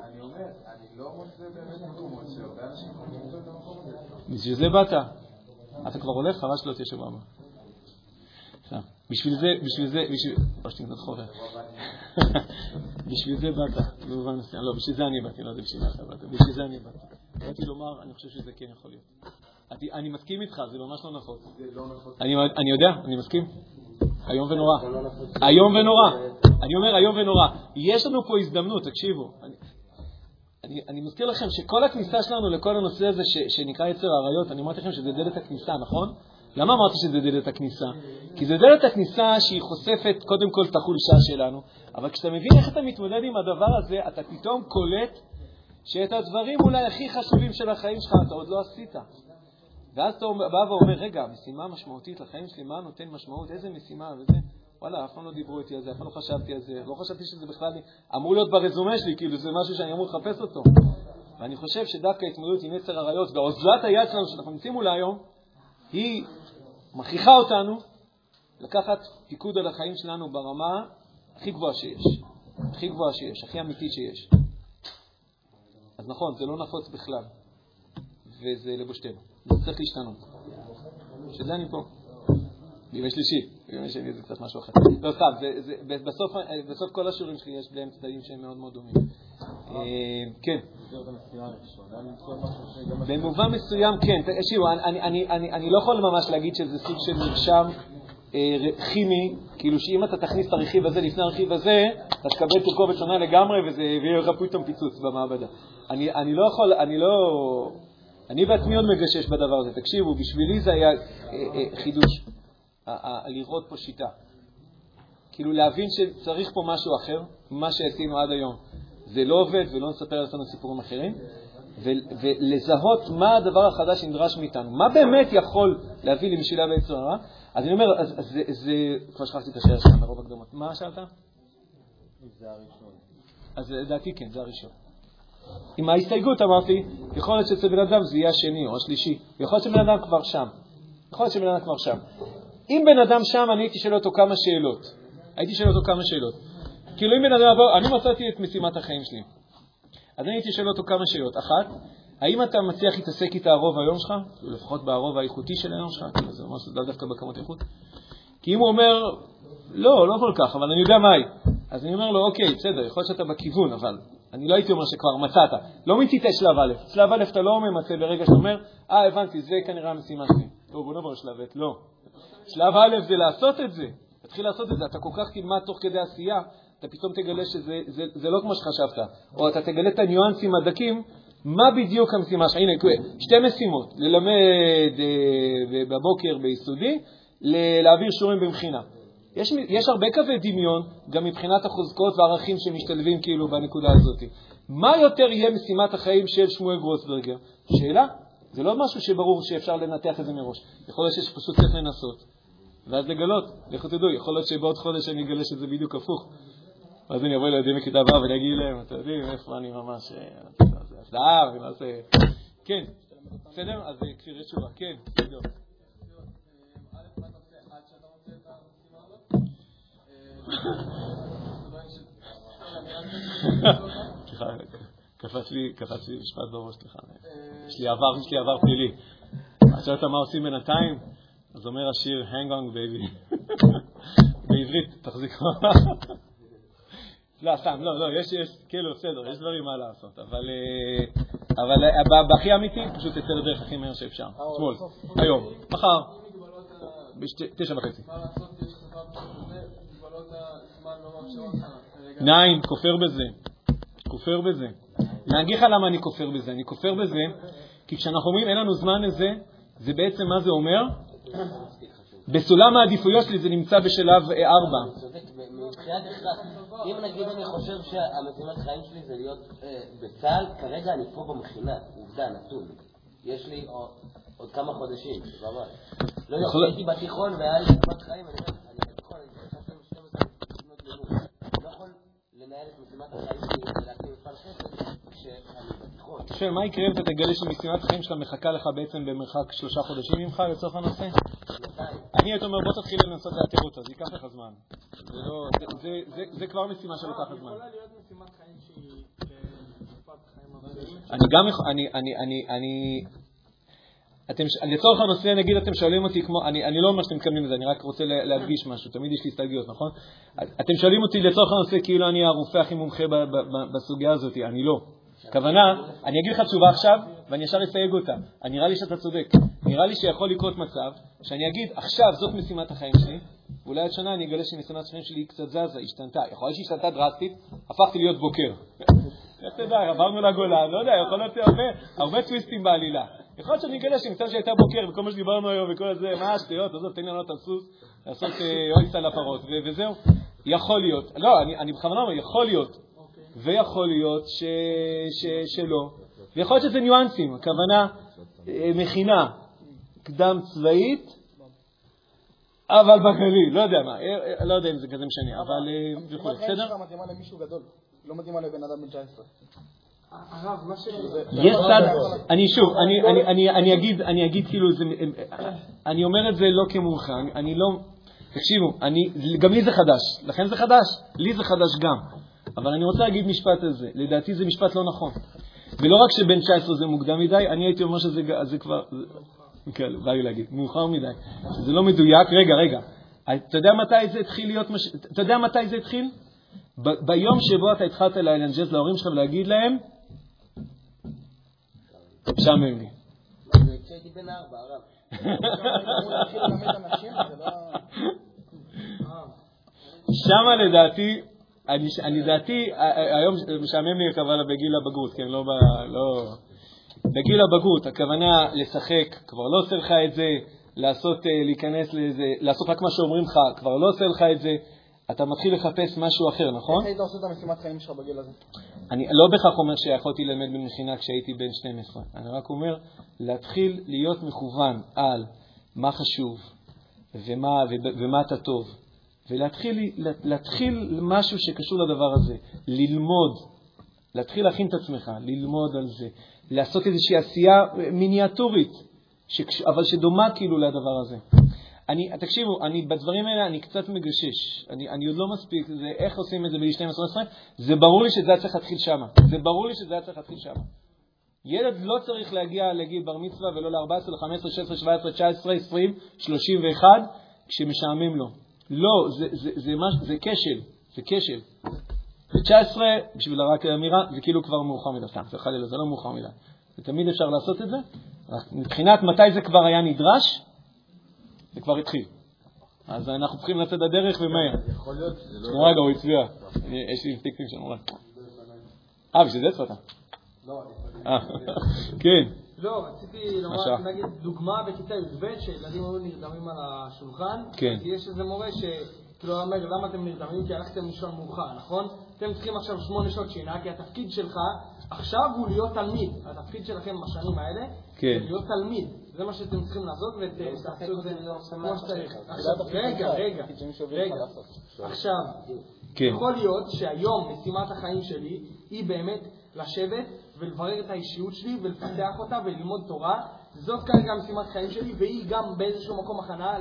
לא מוצא באמת מקומות שהרבה אנשים יכולים למצוא את המקום הזה. בשביל זה באת. אתה כבר הולך, חבל שלא תהיה שבוע הבא. בשביל זה, בשביל זה, בשביל... לא שתנגד חורף. בשביל זה באת, במובן מסוים. לא, בשביל זה אני באתי, לא יודע בשביל מה אתה באת. בשביל זה אני באתי. באתי לומר, אני חושב שזה כן יכול להיות. אני מסכים איתך, זה ממש לא נפוץ. אני יודע, אני מסכים. איום ונורא. איום ונורא. אני אומר איום ונורא. יש לנו פה הזדמנות, תקשיבו. אני, אני מזכיר לכם שכל הכניסה שלנו לכל הנושא הזה ש, שנקרא יצר האריות, אני אמרתי לכם שזה דלת הכניסה, נכון? למה אמרתי שזה דלת הכניסה? כי זה דלת הכניסה שהיא חושפת קודם כל את החולשה שלנו, אבל כשאתה מבין איך אתה מתמודד עם הדבר הזה, אתה פתאום קולט שאת הדברים אולי הכי חשובים של החיים שלך אתה עוד לא עשית. ואז אתה בא ואומר, רגע, משימה משמעותית לחיים שלי, מה נותן משמעות, איזה משימה וזה? וואלה, אף פעם לא דיברו איתי על זה, אף פעם לא חשבתי על זה, לא חשבתי שזה בכלל אמור להיות ברזומה שלי, כאילו זה משהו שאני אמור לחפש אותו. ואני חושב שדווקא ההתמודדות עם יצר עריות ואוזלת היד שלנו שאנחנו נמצאים מולה היום, היא מכריחה אותנו לקחת פיקוד על החיים שלנו ברמה הכי גבוהה שיש, הכי גבוהה שיש, הכי אמיתית שיש. אז נכון, זה לא נפוץ בכלל, וזה לבושתנו, זה צריך להשתנות. בשביל זה אני פה. בימי שלישי, בימי שני זה קצת משהו אחר. לא, סתם, בסוף, בסוף כל השיעורים שלי יש בהם צדדים שהם מאוד מאוד דומים. אה, כן. במובן מסוים כן. תקשיבו, אני לא יכול ממש להגיד שזה סוג של מרשם אה, כימי, כאילו שאם אתה תכניס את הרכיב הזה לפני הרכיב הזה, אתה תקבל תרכובת שונה לגמרי וזה יהיה לך פתאום פיצוץ במעבדה. אני לא יכול, אני לא... אני בעצמי עוד מגשש בדבר הזה. תקשיבו, בשבילי זה היה אה, חידוש. לראות פה שיטה. כאילו להבין שצריך פה משהו אחר, מה שעשינו עד היום. זה לא עובד ולא נספר לעצמנו סיפורים אחרים, ולזהות מה הדבר החדש שנדרש מאיתנו. מה באמת יכול להביא למשילה בעצם הרע? אז אני אומר, אז, אז זה, זה, כבר שכחתי את השאלה שלך מרוב הקדומות. מה שאלת? זה הראשון. אז לדעתי כן, זה הראשון. עם ההסתייגות אמרתי, יכול להיות שאצל בן אדם זה יהיה השני או השלישי, יכול להיות שבן אדם כבר שם. יכול להיות שבן אדם כבר שם. אם בן אדם שם, אני הייתי שואל אותו כמה שאלות. הייתי שואל אותו כמה שאלות. כאילו אם בן אדם יבוא, אני מצאתי את משימת החיים שלי. אז אני הייתי שואל אותו כמה שאלות. אחת, האם אתה מצליח להתעסק איתה הרוב היום שלך, לפחות ברוב האיכותי של היום שלך, כאילו זה ממש לאו דווקא בכמות איכות? כי אם הוא אומר, לא, לא כל כך, אבל אני יודע מהי, אז אני אומר לו, אוקיי, בסדר, יכול להיות שאתה בכיוון, אבל אני לא הייתי אומר שכבר מצאת. לא מיצית את שלב א'. שלב א' אתה לא ממצה ברגע שאתה אומר, אה, הבנתי, זה כנראה המשימה שלי. טוב, בוא נעבור לשלב ב'. לא. שלב א' זה לעשות את זה. תתחיל לעשות את זה. אתה כל כך תלמד תוך כדי עשייה, אתה פתאום תגלה שזה זה, זה לא כמו שחשבת. או אתה תגלה את הניואנסים הדקים, מה בדיוק המשימה שלך. הנה, שתי משימות, ללמד אה, בבוקר ביסודי, להעביר שיעורים במכינה. יש, יש הרבה קווי דמיון, גם מבחינת החוזקות והערכים שמשתלבים כאילו בנקודה הזאת. מה יותר יהיה משימת החיים של שמואל גרוסברגר? שאלה. זה לא משהו שברור שאפשר לנתח את זה מראש. יכול להיות שפשוט צריך לנסות, ואז לגלות, לכו תדעו, יכול להיות שבעוד חודש אני אגלה שזה בדיוק הפוך. ואז אני אבוא לילדים מכיתה ו' ואני אגיד להם, אתם יודעים, איפה אני ממש... זהב, ונעשה... כן, בסדר? אז כפיר תשובה, כן, בסדר. סליחה, קפץ לי, משפט בראש, סליחה. יש לי עבר, יש לי עבר פלילי. את שואלת מה עושים בינתיים? אז אומר השיר, hang on baby. בעברית, תחזיקו. לא, סתם, לא, לא, יש, יש, כאילו, בסדר, יש דברים מה לעשות, אבל, אבל בהכי אמיתי, פשוט תצא לדרך הכי מהר שאפשר. אתמול, היום, מחר, בתשע וחצי. נין, כופר בזה. כופר בזה. אני אגיד לך למה אני כופר בזה. אני כופר בזה כי כשאנחנו אומרים אין לנו זמן לזה, זה בעצם מה זה אומר? בסולם העדיפויות שלי זה נמצא בשלב 4. מבחינת הכרח, אם נגיד אני חושב שהמשימת חיים שלי זה להיות בצה"ל, כרגע אני פה במכינה, עובדה, נתון. יש לי עוד כמה חודשים, ממש. לא הייתי בתיכון והיה לי חיים, אני אומר, אני בתיכון, אני חושב 12 שנות לימוד. אני לא יכול לנהל את משימת החיים שלי ולהקים מפעל חסד כשאני בתיכון. אתה שואל, מה יקרה אם אתה תגלה שמשימת החיים שלך מחכה לך בעצם במרחק שלושה חודשים ממך לצורך הנושא? אני הייתי אומר, בוא תתחיל לנסות לאתר אותה, זה ייקח לך זמן. זה כבר משימה שלוקחת זמן. יכולה להיות משימת חיים שהיא הבאים. אני גם יכול, אני, אני, אני, אני, אתם, לצורך הנושא, נגיד אתם שואלים אותי כמו, אני, אני לא אומר שאתם מתכוונים לזה, אני רק רוצה להדגיש משהו, תמיד יש לי הסתייגויות, נכון? אתם שואלים אותי לצורך הנושא כאילו אני הרופא הכי מומחה ב, ב, ב, בסוגיה הזאת, אני לא. הכוונה, אני אגיד לך תשובה עכשיו, ואני ישר אסייג אותה. נראה לי שאתה צודק. נראה לי שיכול לקרות מצב שאני אגיד, עכשיו זאת משימת החיים שלי, ואולי עוד שנה אני אגלה שמשימת החיים שלי קצת זזה, השתנתה. יכול להיות שהשתנתה דרסטית, הפכתי להיות בוקר. איך תדע, עברנו לגולן, לא יודע, יכול להיות הרבה, הרבה טוויסטים בעלילה. יכול להיות שאני אגלה שמצד שהייתה בוקר, וכל מה שדיברנו היום וכל זה, מה השטויות, עזוב, תן לי לענות על סוס, לעשות אויסט על הפרות, וזהו. יכול להיות, לא, אני בכוונה אומר, יכול להיות, ויכול להיות ש, ש, שלא, ויכול להיות שזה ניואנסים, הכוונה מכינה קדם צבאית, אבל בגליל, לא יודע מה, לא יודע אם זה כזה משנה, אבל בסדר? המשימת חיים מתאימה למישהו גדול, לא מתאימה לבן אדם בן 19. יש צד, אני שוב, אני, אגיד, אני אגיד כאילו, זה, אני אומר את זה לא כמומחה, אני, לא, תקשיבו, גם לי זה חדש, לכן זה חדש, לי זה חדש גם, אבל אני רוצה להגיד משפט הזה, לדעתי זה משפט לא נכון, ולא רק שבן 19 זה מוקדם מדי, אני הייתי אומר שזה זה כבר, כן, בא לי להגיד, מאוחר מדי, שזה לא מדויק, רגע, רגע, אתה יודע מתי זה התחיל להיות. אתה יודע מתי זה התחיל? ביום שבו אתה התחלת לאלנג'ז להורים שלך ולהגיד להם, לי. זה כשהייתי בן ארבע, הרב. שמה לדעתי, אני, אני דעתי, היום משעמם לי הכוונה בגיל הבגרות, כן, לא, ב, לא... בגיל הבגרות, הכוונה לשחק, כבר לא עושה לך את זה, לעשות, להיכנס לזה, לעשות רק מה שאומרים לך, כבר לא עושה לך את זה, אתה מתחיל לחפש משהו אחר, נכון? איך היית עושה את המשימת חיים שלך בגיל הזה? אני לא בהכרח אומר שיכולתי ללמד במכינה כשהייתי בן 12. אני רק אומר להתחיל להיות מכוון על מה חשוב ומה, ומה אתה טוב, ולהתחיל להתחיל משהו שקשור לדבר הזה, ללמוד, להתחיל להכין את עצמך, ללמוד על זה, לעשות איזושהי עשייה מיניאטורית. אבל שדומה כאילו לדבר הזה. אני, תקשיבו, אני, בדברים האלה אני קצת מגשש. אני, אני עוד לא מספיק, זה איך עושים את זה בגיל 12 זה ברור לי שזה היה צריך להתחיל שם. זה ברור לי שזה היה צריך להתחיל שם. ילד לא צריך להגיע לגיל בר מצווה ולא ל-14, ל-15, 16, 17, 19, 20, 31, כשמשעמם לו. לא, זה, זה, זה, זה, זה כשל, זה כשל. ב-19, בשביל רק אמירה, זה כאילו כבר מאוחר מדי. סתם, חלילה, זה לא מאוחר מדי. ותמיד אפשר לעשות את זה. מבחינת מתי זה כבר היה נדרש, זה כבר התחיל. אז אנחנו צריכים לצאת לדרך ומהר. יכול להיות שזה לא... רגע, הוא הצביע. יש לי אינסטינקטים שם, אולי. אה, בשביל זה הצבעת? לא, כן. לא, רציתי לומר, נגיד, דוגמה בכיתה י"ב, שילדים היו נרדמים על השולחן, כן. כי יש איזה מורה כאילו, למה אתם נרדמים? כי הלכתם לישון מאוחר, נכון? אתם צריכים עכשיו שמונה שעות שינה, כי התפקיד שלך עכשיו הוא להיות תלמיד. התפקיד שלכם בשנים האלה כן. זה להיות תלמיד. זה מה שאתם צריכים לעשות, ותעשו את זה כמו שצריך. רגע, רגע, רגע. עכשיו, כן. יכול להיות שהיום משימת החיים שלי היא באמת לשבת ולברר את האישיות שלי ולפתח אותה וללמוד תורה. זאת כרגע משימת החיים שלי, והיא גם באיזשהו מקום הכנה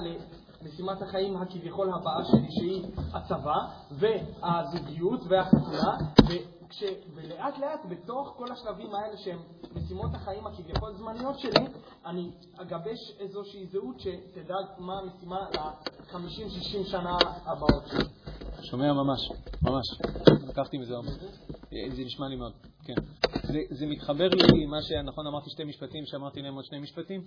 משימת החיים הכביכול הבאה שלי, שהיא הצבא, והזוגיות והחתונה, וכש... ולאט לאט בתוך כל השלבים האלה שהם משימות החיים הכביכול זמניות שלי, אני אגבש איזושהי זהות שתדע מה המשימה ל-50-60 שנה הבאות שלי. שומע ממש, ממש. לקחתי מזה הרבה. זה נשמע לי מאוד, כן. זה, זה מתחבר לי מה שנכון אמרתי שתי משפטים, שאמרתי להם עוד שני משפטים.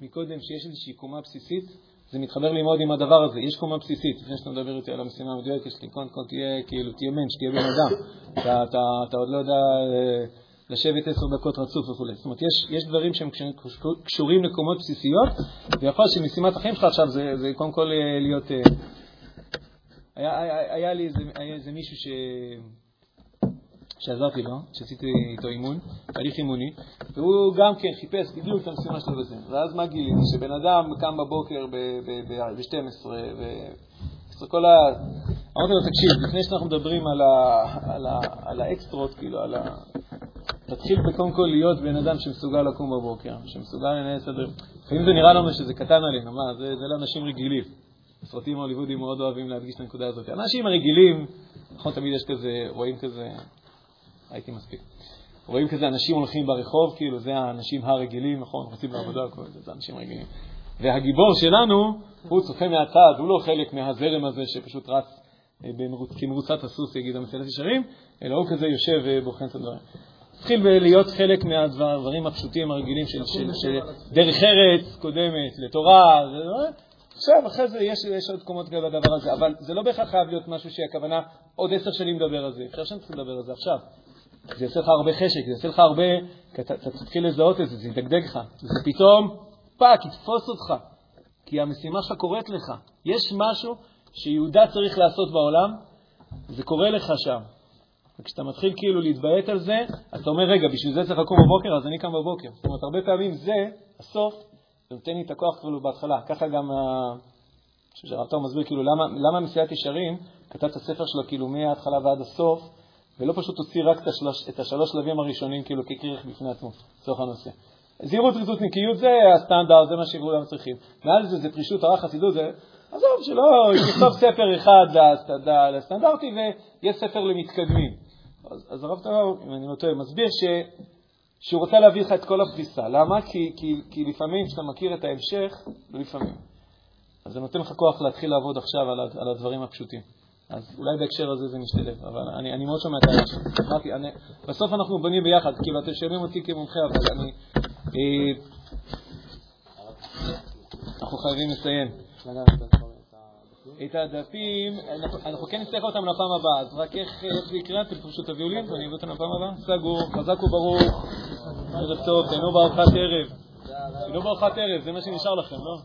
מקודם שיש איזושהי קומה בסיסית זה מתחבר לי מאוד עם הדבר הזה. יש קומה בסיסית, לפני שאתה מדבר איתי על המשימה המדויקת שלי, קודם כל תהיה, כאילו, תהיה מענץ', תהיה בן אדם. אתה, אתה, אתה עוד לא יודע אה, לשבת עשר דקות רצוף וכו'. זאת אומרת, יש, יש דברים שהם קשורים לקומות בסיסיות, ויכול להיות שמשימת החיים שלך עכשיו זה, זה קודם כל אה, להיות... אה, היה, היה, היה לי איזה, היה איזה מישהו ש... שעזרתי לו, שעשיתי איתו אימון, תהליך אימוני, והוא גם כן חיפש בדיוק את המשימה שלו בזה. ואז מה גיליתי? שבן אדם קם בבוקר ב-12, ו... כל ה... אמרתי לו, תקשיב, לפני שאנחנו מדברים על, ה... על, ה... על האקסטרות, כאילו, על ה... תתחיל קודם כל להיות בן אדם שמסוגל לקום בבוקר, שמסוגל לנהל סדר. לפעמים זה נראה לנו שזה קטן עלינו, מה, זה, זה לאנשים רגילים. הסרטים ההוליוודים מאוד אוהבים להדגיש את הנקודה הזאת. האנשים הרגילים, נכון, תמיד יש כזה, רואים כזה הייתי מספיק. רואים כזה אנשים הולכים ברחוב, כאילו זה האנשים הרגילים, נכון? רוצים לעבודה, כל זה, זה אנשים רגילים. והגיבור שלנו, הוא צופה מהצד, הוא לא חלק מהזרם הזה שפשוט רץ אה, כמרוצת הסוס, יגיד המסילת ישרים, אלא הוא כזה יושב ובוחן את הדברים. התחיל להיות חלק מהדברים הפשוטים הרגילים של, של, של דרך ארץ קודמת לתורה, עכשיו, אחרי זה יש, יש עוד קומות בדבר הזה, אבל זה לא בהכרח חייב להיות משהו שהכוונה עוד עשר שנים לדבר על זה. אפשר שאני צריך לדבר על זה עכשיו. זה יעשה לך הרבה חשק, זה יעשה לך הרבה, כי אתה, אתה תתחיל לזהות את זה, זה ידגדג לך. זה פתאום, פאק, יתפוס אותך. כי המשימה שלך קורית לך. יש משהו שיהודה צריך לעשות בעולם, זה קורה לך שם. וכשאתה מתחיל כאילו להתביית על זה, אתה אומר, רגע, בשביל זה צריך לקום בבוקר, אז אני קם בבוקר. זאת אומרת, הרבה פעמים זה, הסוף, זה נותן לי את הכוח כאילו בהתחלה. ככה גם, אני חושב מסביר, כאילו, למה, למה מסילת ישרים כתב את הספר שלו כאילו מההתחלה ועד הסוף, ולא פשוט הוציא רק את, השלוש, את השלוש שלבים הראשונים כאילו ככרך בפני עצמו, לצורך הנושא. זהירות, ריזות, נקיות זה הסטנדרט, זה מה שכולם צריכים. מעל זה זה פרישות, הרע, חסידות, זה... עזוב, שלא, יכתוב ספר אחד לסטנדרטי ויש ספר למתקדמים. אז, אז הרב טאו, אם אני לא טועה, מסביר ש, שהוא רוצה להביא לך את כל הפריסה. למה? כי, כי, כי לפעמים, כשאתה מכיר את ההמשך, לא לפעמים, אז זה נותן לך כוח להתחיל לעבוד עכשיו על, על הדברים הפשוטים. אז אולי בהקשר הזה זה משתלב, אבל אני, אני מאוד שומע את העניין שלך. אמרתי, אני, בסוף אנחנו בונים ביחד, כאילו אתם שומעים אותי כמומחה, אבל אני... אה, אנחנו חייבים לסיים. את הדפים, אנחנו, אנחנו כן נצטרך אותם לפעם הבאה, אז רק איך זה יקרה, אתם פשוט תביאו לי ואני אביא אותם לפעם הבאה. סגור, חזק וברוך, ערב טוב, תהנו בארוחת ערב. תהנו בארוחת ערב, זה מה שנשאר לכם, לא?